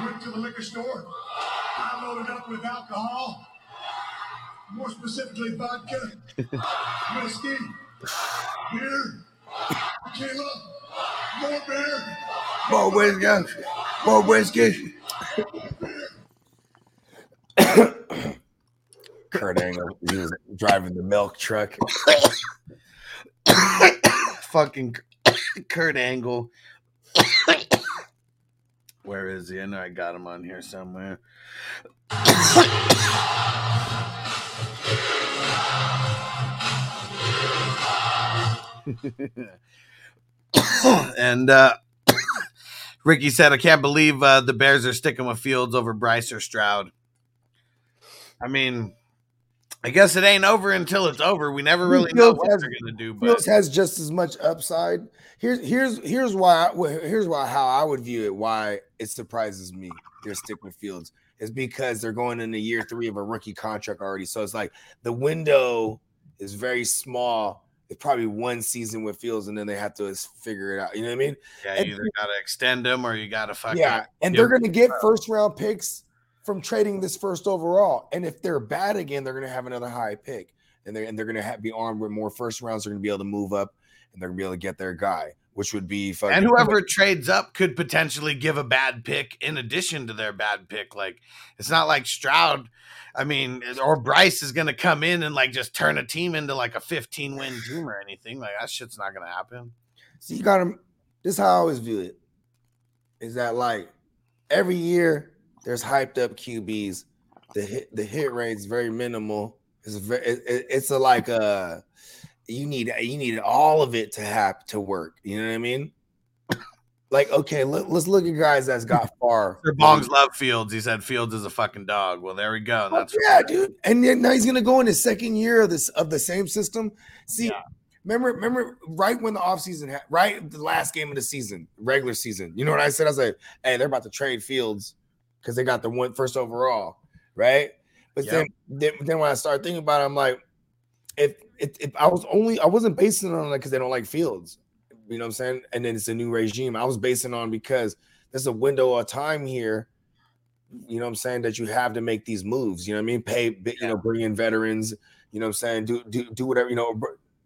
Went to the liquor store. I loaded up with alcohol. More specifically, vodka, whiskey, beer, tequila, more beer. More whiskey. More whiskey. Kurt Angle, he was driving the milk truck. Fucking Kurt Angle. Where is he? I know I got him on here somewhere. and uh, Ricky said, I can't believe uh, the Bears are sticking with Fields over Bryce or Stroud. I mean, I guess it ain't over until it's over. We never really know what has- they're gonna do, but Fields has just as much upside. Here's here's here's why I, here's why how I would view it. Why it surprises me they're sticking with Fields is because they're going into year three of a rookie contract already. So it's like the window is very small. Probably one season with Fields, and then they have to figure it out. You know what I mean? yeah, you either gotta extend them or you gotta fucking Yeah, and they're going to get first round picks from trading this first overall. And if they're bad again, they're going to have another high pick, and they're and they're going to be armed with more first rounds. They're going to be able to move up, and they're going to be able to get their guy, which would be fucking. And whoever trades up could potentially give a bad pick in addition to their bad pick. Like it's not like Stroud, I mean, or Bryce is gonna come in and like just turn a team into like a 15 win team or anything. Like that shit's not gonna happen. So you got to. This is how I always view it. Is that like every year there's hyped up QBs. The hit the hit rate's very minimal. It's very it, it- it's a like uh you need you need all of it to have to work. You know what I mean? Like okay, let, us look at guys that's got far. Bongs love Fields. He said Fields is a fucking dog. Well, there we go. Oh, that's yeah, dude. And then now he's gonna go in his second year of this of the same system. See, Yeah. remember, remember, right when the offseason ha- right the last game of the season, regular season. You know what I said? I said, hey, they're about to trade Fields because they got the one first overall, right? But then, then then when I started thinking about it, I'm like, if if, if I was only I wasn't basing it on it because they don't like Fields. You know what I'm saying? And then it's a new regime. I was basing on because there's a window of time here you know what I'm saying, that you have to make these moves. You know what I mean? Pay, you know, bring in veterans. You know what I'm saying? Do do do whatever you know.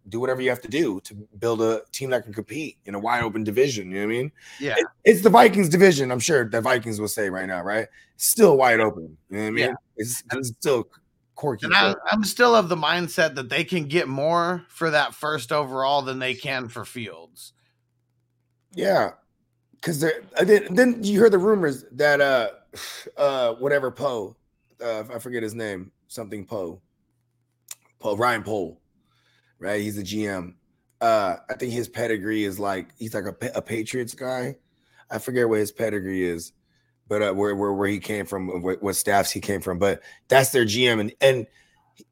Do whatever you have to do to build a team that can compete in a wide open division. You know what I mean? yeah. It- it's the Vikings division. I'm sure the Vikings will say right now, right? Still wide open. You know what I mean? Yeah. It's, it's still quirky. And I, I'm still of the mindset that they can get more for that first overall than they can for Fields. Yeah, because then then you heard the rumors that uh uh whatever Poe, uh, I forget his name, something Poe, Poe Ryan Poe, right? He's the GM. Uh, I think his pedigree is like he's like a, a Patriots guy. I forget what his pedigree is, but uh, where where where he came from, what, what staffs he came from. But that's their GM and and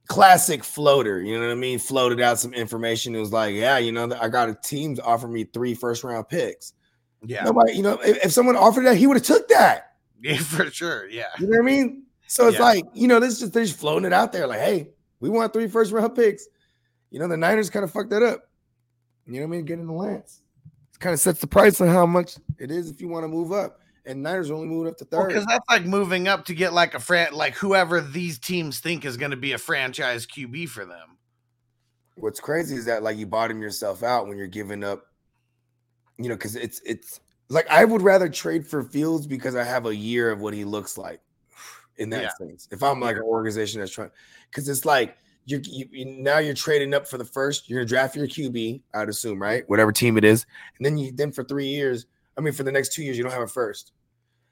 classic floater. You know what I mean? Floated out some information. It was like, yeah, you know, I got a team to offer me three first round picks. Yeah. Nobody, you know, if, if someone offered that, he would have took that. Yeah, for sure. Yeah. You know what I mean? So it's Yeah. like, you know, this is just they're just floating it out there, like, hey, we want three first round picks. You know, the Niners kind of fucked that up. You know what I mean? Getting the Lance. It kind of sets the price on how much it is if you want to move up. And Niners only moving up to third. Because that's like moving up to get like a fran, like whoever these teams think is going to be a franchise QB for them. What's crazy is that like you bottom yourself out when you're giving up, you know, because it's it's like I would rather trade for Fields because I have a year of what he looks like in that Yeah. sense. If I'm like an organization that's trying, because it's like you're you, you, now you're trading up for the first, you're gonna draft your QB, I'd assume, right? Whatever team it is, and then you then for three years, I mean, for the next two years, you don't have a first.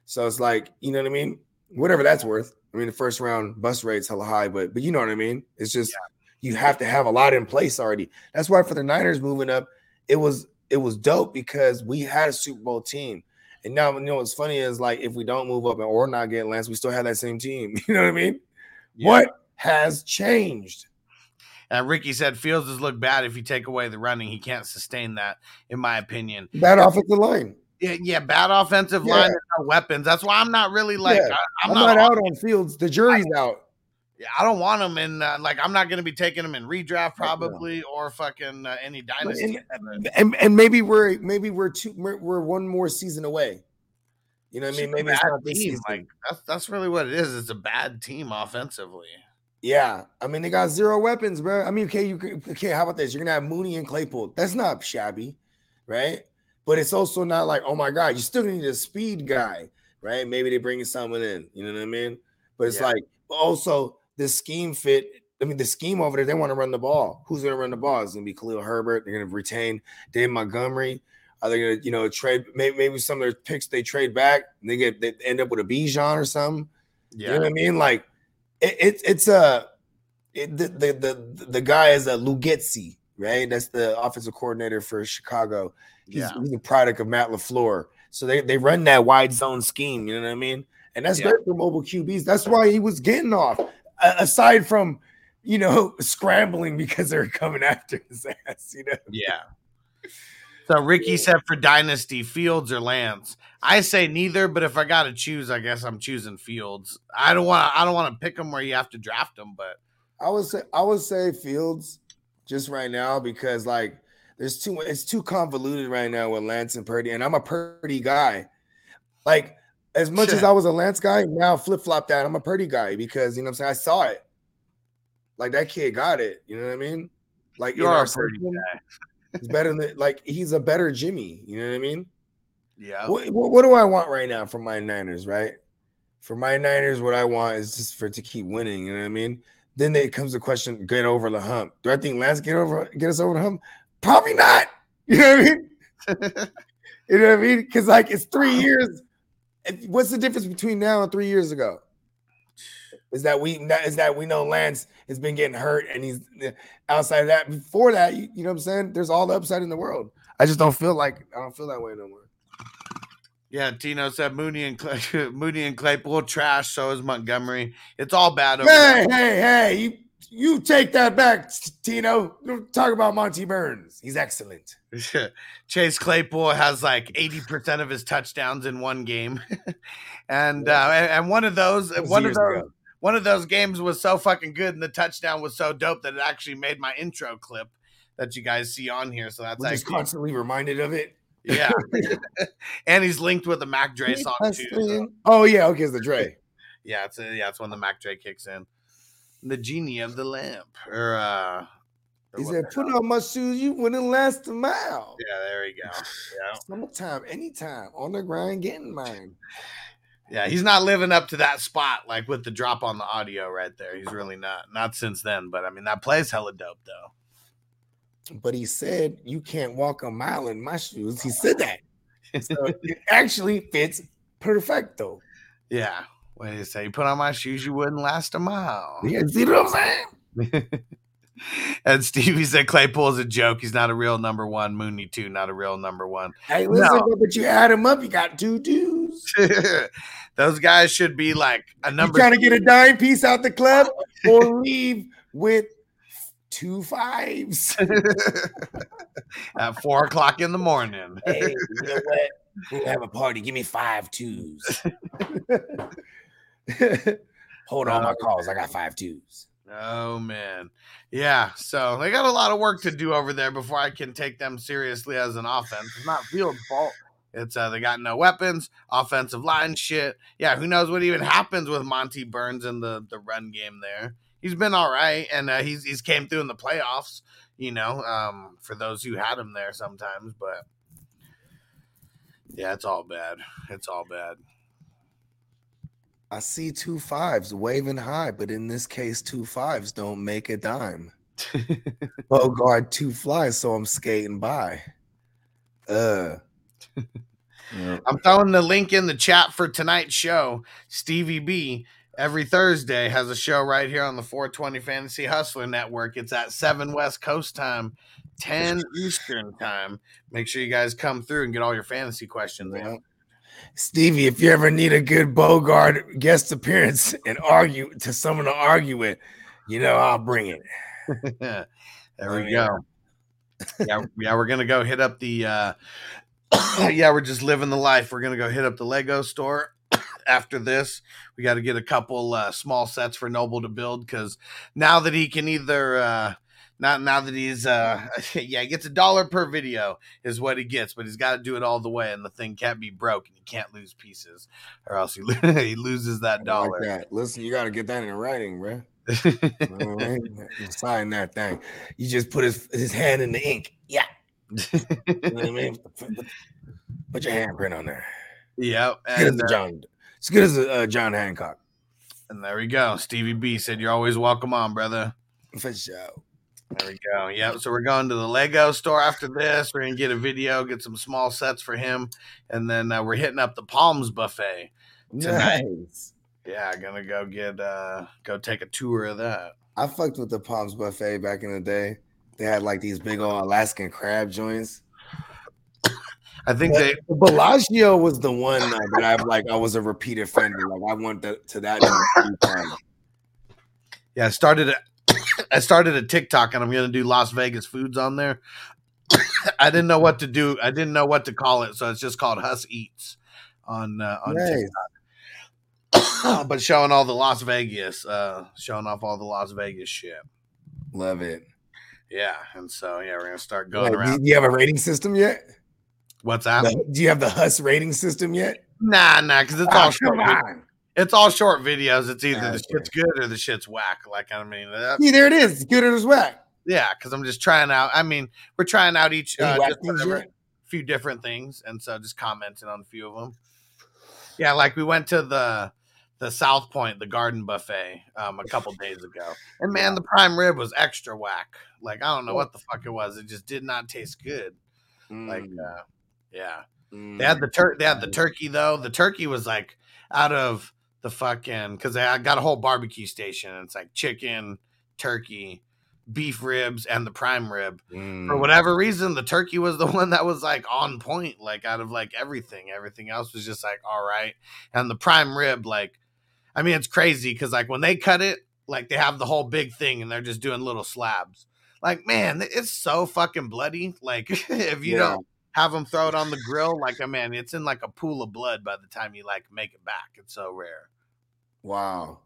So it's like, you know what I mean? Whatever that's worth. I mean, the first round bus rate's hella high, but but you know what I mean? It's just you have to have a lot in place already. That's why for the Niners moving up, it was it was dope because we had a Super Bowl team. And now you know what's funny is like if we don't move up and or not get Lance, we still have that same team. You know what I mean? Yeah. What has changed? And Ricky said Fields has looked bad if you take away the running. He can't sustain that, in my opinion. Bad offensive line. Yeah, yeah bad offensive Yeah. line no weapons. That's why I'm not really like Yeah. I, I'm, I'm, not, not, out on fields. The jury's out. Yeah, I don't want him in. Uh, like I'm not going to be taking him in redraft probably or fucking uh, any dynasty. and, and and maybe we're maybe we're two we're, we're one more season away. You know what I mean? Maybe it's not this team. season. Like that's that's really what it is. It's a bad team offensively. Yeah, I mean they got zero weapons, bro. I mean, okay, you okay. How about this? You're gonna have Mooney and Claypool. That's not shabby, right? But it's also not like, oh my god, you still need a speed guy, right? Maybe they bring someone in. You know what I mean? But it's Yeah. like also the scheme fit. I mean, the scheme over there, they want to run the ball. Who's gonna run the ball? It's gonna be Khalil Herbert. They're gonna retain Dave Montgomery. Are they gonna, you know, trade maybe, maybe some of their picks they trade back? And they get they end up with a Bijan or something. You know what I mean? Like it, it it's a it, the, the the the guy is a Luke Getsy, right? That's the offensive coordinator for Chicago. He's, Yeah. he's a product of Matt Lafleur. So they they run that wide zone scheme. You know what I mean? And that's Yeah. great for mobile QBs. That's why he was getting off. aside from you know scrambling because they're coming after his ass. You know, Yeah. So Ricky said for Dynasty, Fields or Lance. I say neither, but if I got to choose, I guess I'm choosing Fields. I don't want. I don't want to pick them where you have to draft them, but I would say I would say Fields just right now because like there's too it's too convoluted right now with Lance and Purdy, and I'm a Purdy guy. Like as much as I was a Lance guy, now flip flop that I'm a Purdy guy because you know what I'm saying I saw it. Like that kid got it. You know what I mean? Like you are a Purdy system, He's better than like he's a better Jimmy. You know what I mean? yeah. What, what, what do I want right now from my Niners, right? For my Niners, what I want is just for it to keep winning. You know what I mean? Then it comes the question: get over the hump. Do I think Lance get over get us over the hump? Probably not. You know what I mean? you know what I mean? Because like it's three years. What's the difference between now and three years ago? Is that we is that we know Lance has been getting hurt and he's uh, outside of that. Before that, you, you know what I'm saying? There's all the upside in the world. I just don't feel like I don't feel that way no more. Yeah, Tino said Mooney and Clay, Mooney and Claypool trash. So is Montgomery. It's all bad over Hey, hey, hey! You you take that back, Tino. Don't talk about Monty Burns. He's excellent. Chase Claypool has like eighty percent of his touchdowns in one game, and uh, and and one of those one of those ago. one of those games was so fucking good, and the touchdown was so dope that it actually made my intro clip that you guys see on here. So that's We're just constantly reminded of it. yeah. and he's linked with a Mac Dre song too. so- Oh yeah, okay, it's the Dre. Yeah, it's a, yeah, it's when the Mac Dre kicks in. The genie of the lamp, or uh, He said, "Put on my shoes, you wouldn't last a mile." Yeah, there you go. Yeah, Summertime, anytime, on the grind, getting mine. yeah, he's not living up to that spot like with the drop on the audio right there. He's really not. Not since then, but I mean that plays hella dope though. But he said, "You can't walk a mile in my shoes." He said that, so it actually fits perfecto. Yeah. What did he say? You put on my shoes, you wouldn't last a mile. Yeah, see what I'm saying? and Stevie said Claypool is a joke. He's not a real number one. Mooney too, not a real number one. Hey, listen, but you add him up, you got two dudes. Those guys should be like a number. You trying to get a dime piece out the club or leave with two fives? at four o'clock in the morning. hey, you know what? We'll have a party. Give me five twos. Hold on my calls. I got five twos. Oh man, yeah. So they got a lot of work to do over there before I can take them seriously as an offense. It's not field fault. It's uh, they got no weapons, offensive line shit. Yeah, who knows what even happens with Monty Burns in the the run game there. He's been all right, and uh, he's he's came through in the playoffs. You know, um, for those who had him there sometimes, but yeah, it's all bad. It's all bad. I see two fives waving high, but in this case, two fives don't make a dime. Bogart two flies, so I'm skating by. Uh, I'm throwing the link in the chat for tonight's show. Stevie B every Thursday has a show right here on the 420 Fantasy Hustler Network. It's at 7 West Coast time, 10 Eastern time. Make sure you guys come through and get all your fantasy questions in. Stevie, if you ever need a good Bogart guest appearance and argue to someone to argue with, you know I'll bring it. there Oh, we go. Yeah, yeah, we're gonna go hit up the uh yeah, we're just living the life. We're gonna go hit up the Lego store after this. We got to get a couple uh, small sets for Noble to build because now that he can either uh not now that he's uh yeah, he gets a dollar per video is what he gets, but he's got to do it all the way, and the thing can't be broke, and he can't lose pieces, or else he, he loses that I like dollar. that. Listen, you got to get that in writing, bro. You know I mean? Sign that thing. You just put his, his hand in the ink. Yeah. You know what I mean? Put, your handprint on there. yep, As good as and, uh, John. As good as uh, John Hancock. and there we go. Stevie B said, "You're always welcome on, brother." For sure. There we go. Yep. So we're going to the Lego store after this. We're gonna get a video, get some small sets for him, and then uh, we're hitting up the Palms buffet. Tonight. Nice. Yeah, gonna go get uh go take a tour of that. I fucked with the Palms Buffet back in the day. They had like these big old Alaskan crab joints. I think they Bellagio was the one uh, that I've like I was a repeat offender. Like I went to, to that. one every time. Yeah, I started I started a TikTok and I'm gonna do Las Vegas foods on there. I didn't know what to do. I didn't know what to call it, so it's just called Hus Eats on uh, on Nice. TikTok. but showing all the Las Vegas, uh, showing off all the Las Vegas shit. Love it. Yeah, and so yeah, we're gonna start going Wait, around. do you have a rating system yet? What's that? The- do you have the Hus rating system yet? Nah, nah, because it's Ah, all short. come vi- on. It's all short videos. It's either the Okay. shit's good or the shit's whack. Like I mean, See, there it is. It's good or it's whack. yeah, because I'm just trying out. I mean, we're trying out each uh, whack just whatever- few different things, and so just commenting on a few of them. Yeah, like we went to the the South Point, the Garden Buffet, um, a couple days ago, and man, the prime rib was extra whack. Like I don't know what the fuck it was. It just did not taste good. Like, Mm, uh, yeah. mm. They had the tur- they had the turkey though. The turkey was like out of the fucking because I got a whole barbecue station. And it's like chicken, turkey, beef ribs, and the prime rib. For Mm. whatever reason, the turkey was the one that was like on point, like out of like everything. Everything else was just like all right. And the prime rib, like, I mean, it's crazy because like when they cut it, like they have the whole big thing and they're just doing little slabs. Like, man, it's so fucking bloody. Like, if you Yeah. don't have them throw it on the grill, like, I mean, it's in like a pool of blood by the time you like make it back. It's so rare. Wow.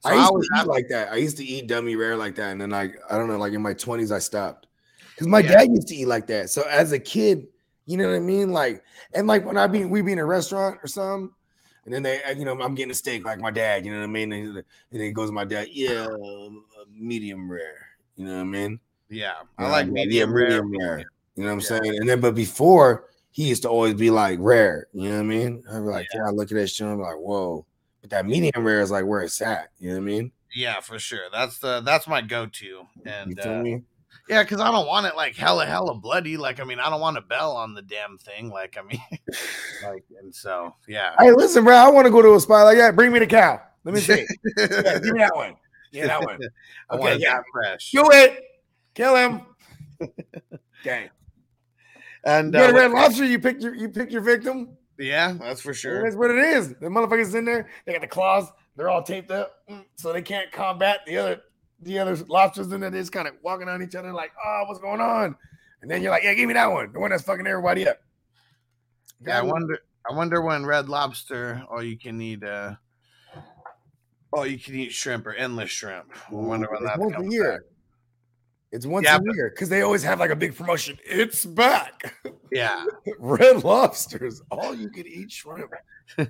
So I I used always to eat like that. I used to eat dummy rare like that, and then like I don't know, like in my twenties, I stopped because my Yeah. dad used to eat like that. So as a kid, you know what I mean, like and like when I be we be in a restaurant or something, and then they, uh, you know, I'm getting a steak like my dad, you know what I mean, and, and then he goes to my dad, yeah, um, uh, medium rare, you know what I mean? Yeah, I like medium rare. medium rare. You know what I'm Yeah. saying? And then, but before he used to always be like rare. You know what I mean? I'd be like, yeah, I look at that shit, and I'm like, whoa. But that medium rare is like where it's at. You know what I mean? Yeah, for sure. That's the that's my go-to. And feel uh, me? yeah, because I don't want it like hella hella bloody. Like I mean, I don't want a bell on the damn thing. Like I mean, like and so yeah. Hey, listen, bro. I want to go to a spot like that. Bring me the cow. Let me see. yeah, give me that one. Yeah, that one. I Okay, want yeah. that fresh. Do it. Kill him. Okay. And You uh, a red lobster. You picked your you pick your victim. Yeah, that's for Sure. That's what it is. The motherfuckers in there, they got the claws, they're all taped up, mm, so they can't combat the other the other lobsters in there. They're just kind of walking on each other, like, oh, what's going on? And then you're like, yeah, give me that one, the one that's fucking everybody up. Yeah, I wonder. I wonder when Red Lobster, all you can eat, uh, all you can eat shrimp or endless shrimp. I wonder when that comes year. It's once Yeah, a year because they always have like a big promotion. It's back. Yeah, Red lobsters, all you can eat shrimp. you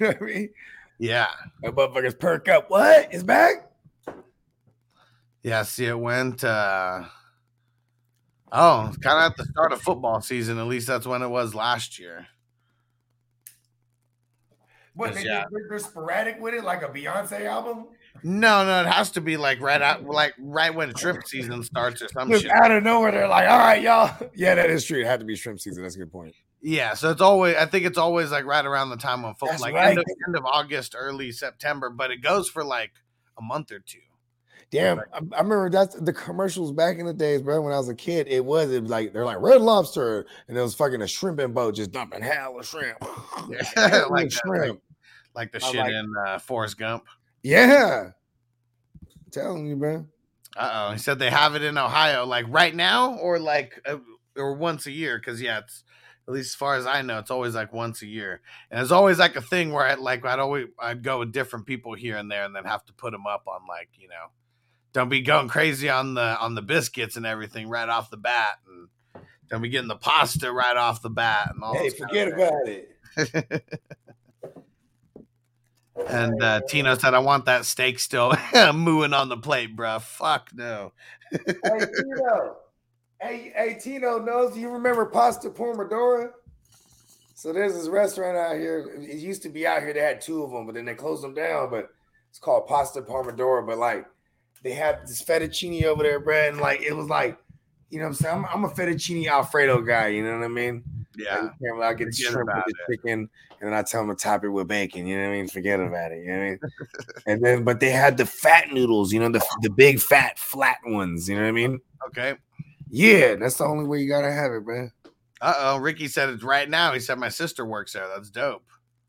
know what I mean? yeah, My motherfuckers perk up. What? It's back? yeah. See, it went. uh Oh, kind of at the start of football season. At least that's when it was last year. What? They, yeah. they're sporadic with it, like a Beyonce album? No, no, it has to be like right out, like right when shrimp season starts or some shit. out of nowhere, they're like, all right, y'all. Yeah, that is true. It had to be shrimp season. That's a good point. Yeah, so it's always. I think it's always like right around the time when football, That's like right. end, of, end of August, early September, but it goes for like a month or two. Damn, I, I remember that's the commercials back in the days, bro. When I was a kid, it was, it was like they're like red lobster, and it was fucking a shrimping boat just dumping hell of shrimp. Yeah, like that, shrimp. like the I shit like- in uh, Forrest Gump. Yeah, I'm telling you, bro. Uh oh, he said they have it in Ohio, like right now, or like uh, or once a year. Because yeah, it's at least as far as I know, it's always like once a year, and it's always like a thing where I like I'd always I'd go with different people here and there, and then have to put them up on like you know, don't be going crazy on the on the biscuits and everything right off the bat, and don't be getting the pasta right off the bat, and all. Hey, forget about it. And uh, Tino said, "I want that steak still mooing on the plate, bruh. Fuck no." hey, Tino. Hey, hey, Tino knows. You remember Pasta Pomodoro? So there's this restaurant out here. It used to be out here. They had two of them, but then they closed them down. But it's called Pasta Pomodoro. But like, they have this fettuccine over there, bread, and like it was like, you know, what I'm saying, I'm, I'm a fettuccine Alfredo guy. You know what I mean? Yeah, Like, I get Forget shrimp with the chicken, and then I tell them to top it with bacon. You know what I mean? Forget about it. You know what I mean? and then, but they had the fat noodles. You know, the the big fat flat ones. You know what I mean? okay. Yeah, that's the only way you gotta have it, man. Uh oh, Ricky said it's right now. He said my sister works there. That's dope.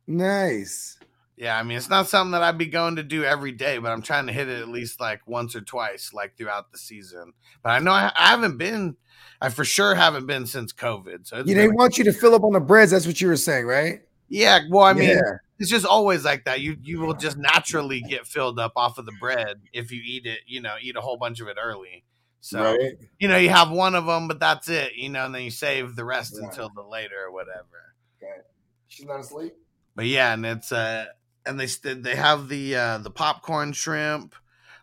Nice. Yeah, I mean, it's not something that I'd be going to do every day, but I'm trying to hit it at least like once or twice, like throughout the season. But I know I, I haven't been, I for sure haven't been since COVID. So Yeah, they been- want you to fill up on the breads. That's what you were saying, right? yeah, well, I mean, Yeah. it's just always like that. You you will just naturally get filled up off of the bread if you eat it, you know, eat a whole bunch of it early. So right. you know, you have one of them, but that's it, you know, and then you save the rest Right. until the later or whatever. Okay. She's not asleep. But yeah, and it's uh and they they have the uh the popcorn shrimp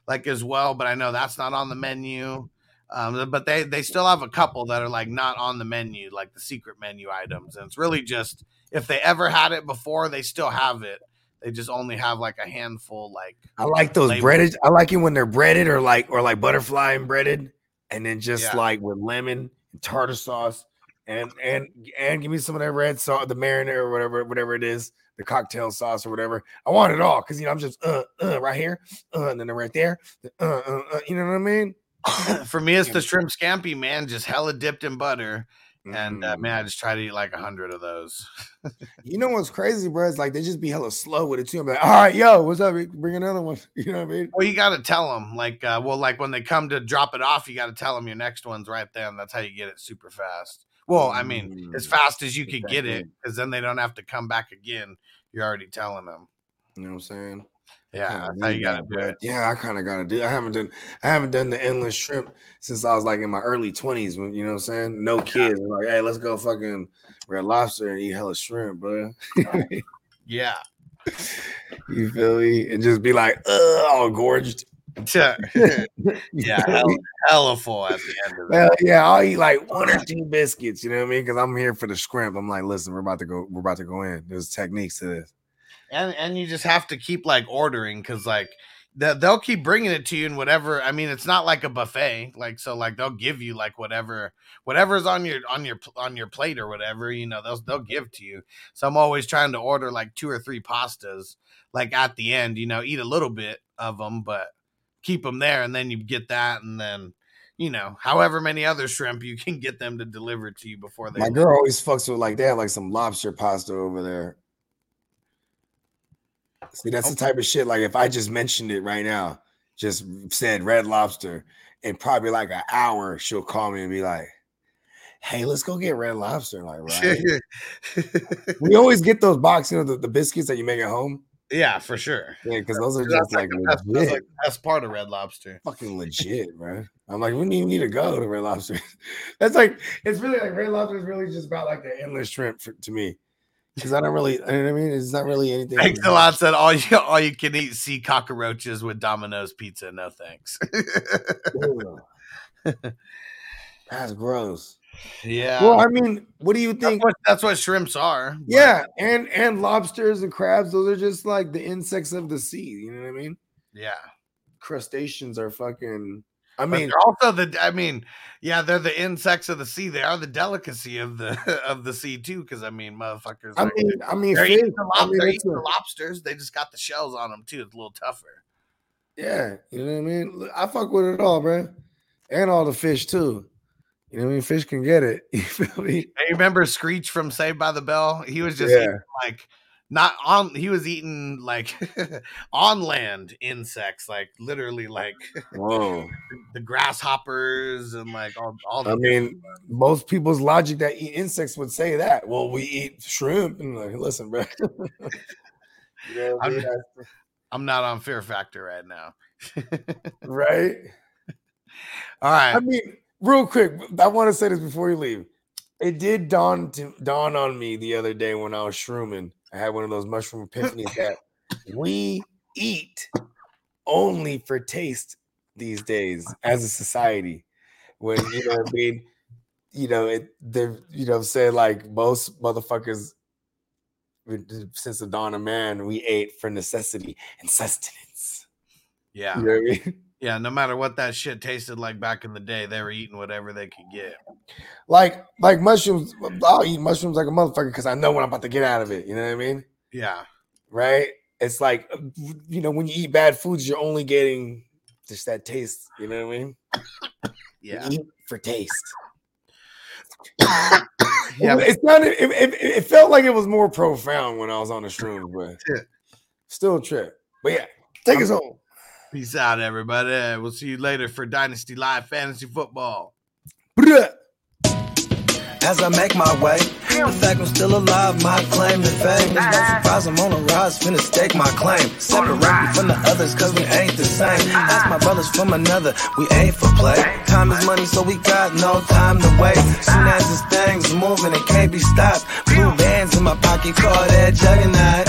like as well, but I know that's not on the menu. Um, but they they still have a couple that are like not on the menu, like the secret menu items, and it's really just if they ever had it before, they still have it. They just only have like a handful, like I like those Label. breaded. I like it when they're breaded or like or like butterfly and breaded, and then just Yeah. like with lemon and tartar sauce, and and and give me some of that red sauce, the marinara or whatever whatever it is, the cocktail sauce or whatever. I want it all because you know I'm just uh uh right here, uh, and then right there, uh, uh, uh, you know what I mean? for me, it's the shrimp scampi, man, just hella dipped in butter. And uh, Mm. man, I just try to eat like a hundred of those. You know what's crazy, bro? It's like they just be hella slow with it too. I'm like, all right, yo, what's up? Bring another one. You know what I mean? Well, you got to tell them, like, uh, well, like when they come to drop it off, you got to tell them your next one's right there, and that's how you get it super fast. Well, I mean, as Mm, fast as you could get it, because then they don't have to come back again. You're already telling them. You know what I'm saying? Yeah, Kinda you got to that, do it. Yeah, I kind of got to do. I haven't done. I haven't done the endless shrimp since I was like in my early twenties. When you know what I'm saying? No kids. Like, hey, let's go fucking red lobster and eat hella shrimp, bro. Yeah, you feel me? And just be like, all gorged. yeah, hella, hella full at the end of it. Well, yeah, I'll eat like one or two biscuits. You know what I mean? Because I'm here for the shrimp. I'm like, listen, we're about to go. We're about to go in. There's techniques to this. And and you just have to keep like ordering because like they- they'll keep bringing it to you and whatever i mean it's not like a buffet like so like they'll give you like whatever whatever's on your on your on your plate or whatever you know they'll they'll give to you so i'm always trying to order like two or three pastas like at the end you know eat a little bit of them but keep them there and then you get that and then you know however many other shrimp you can get them to deliver to you before they My girl always fucks with like they have like some lobster pasta over there. See, that's the type of shit. Like if I just mentioned it right now, just said red lobster, in probably like an hour, she'll call me and be like, "Hey, let's go get red lobster." Like, right? we always get those boxes, you know, the, the biscuits that you make at home. yeah for sure Yeah, because those are that's just like like, best, that's like best part of red lobster fucking legit, bro. I'm like, we don't even need to go to red lobster. That's like, it's really like red lobster is really just about like the endless shrimp for, to me. Because I don't really, you know what I mean? It's not really anything. Thanks a lot. Said all you all you can eat sea cockroaches with Domino's pizza. No thanks. That's gross. yeah. Well, I mean, what do you that's, think? what, that's what shrimps are. but- Yeah, and and lobsters and crabs, those are just like the insects of the sea. You know what I mean? Yeah. Crustaceans are fucking. I mean, also the. I mean, yeah, they're the insects of the sea. They are the delicacy of the of the sea too. Because I mean, motherfuckers. I mean, I mean, they're fish, eating, the, I mean, they're eating lobsters. They just got the shells on them too. It's a little tougher. yeah, you know what I mean. I fuck with it all, bro, and all the fish too. You know what I mean? Fish can get it. You feel me? You remember Screech from Saved by the Bell? He was just Yeah. eating, like not on. He was eating like on land insects, like literally like Whoa. the grasshoppers and like all all. The I mean, most people's logic that eat insects would say that. Well, we eat shrimp, and like, listen, bro. you know I I'm- mean? I'm not on Fear Factor right now. right? All right. I mean, real quick, I want to say this before you leave. It did dawn to dawn on me the other day when I was shrooming. I had one of those mushroom epiphanies that we eat only for taste these days as a society. When you know, what I mean, you know, it they're you know saying like most motherfuckers since the dawn of man, we ate for necessity and sustenance. Yeah. You know what I mean? Yeah. No matter what that shit tasted like back in the day, they were eating whatever they could get. like like mushrooms. I'll eat mushrooms like a motherfucker because I know what I'm about to get out of it. You know what I mean? Yeah. Right? It's like you know when you eat bad foods, you're only getting just that taste. You know what I mean? You Yeah. eat for taste. Yeah. it sounded. It, it, it felt like it was more profound when I was on the shrooms, but Still a trip. But yeah, take us home. Peace out, everybody. We'll see you later for Dynasty Live Fantasy Football. As I make my way, the fact I'm still alive, my claim to fame. It's no surprise I'm on a rise, finna stake my claim. Separate me from the others, cause we ain't the same. Ask my brothers from another, we ain't for play. Time is money, so we got no time to waste. Soon as this thing's moving, it can't be stopped. Blue bands in my pocket, call that juggernaut.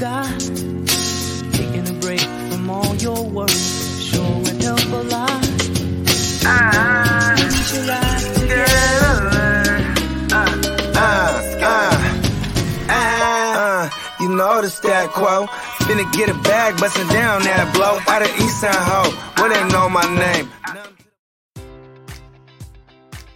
Taking a break from all your work sure would help a lot. Uh, uh, uh, uh, you know the stat quo. Finna get a bag, bustin' down that blow. Out of East Side Ho, where they know my name.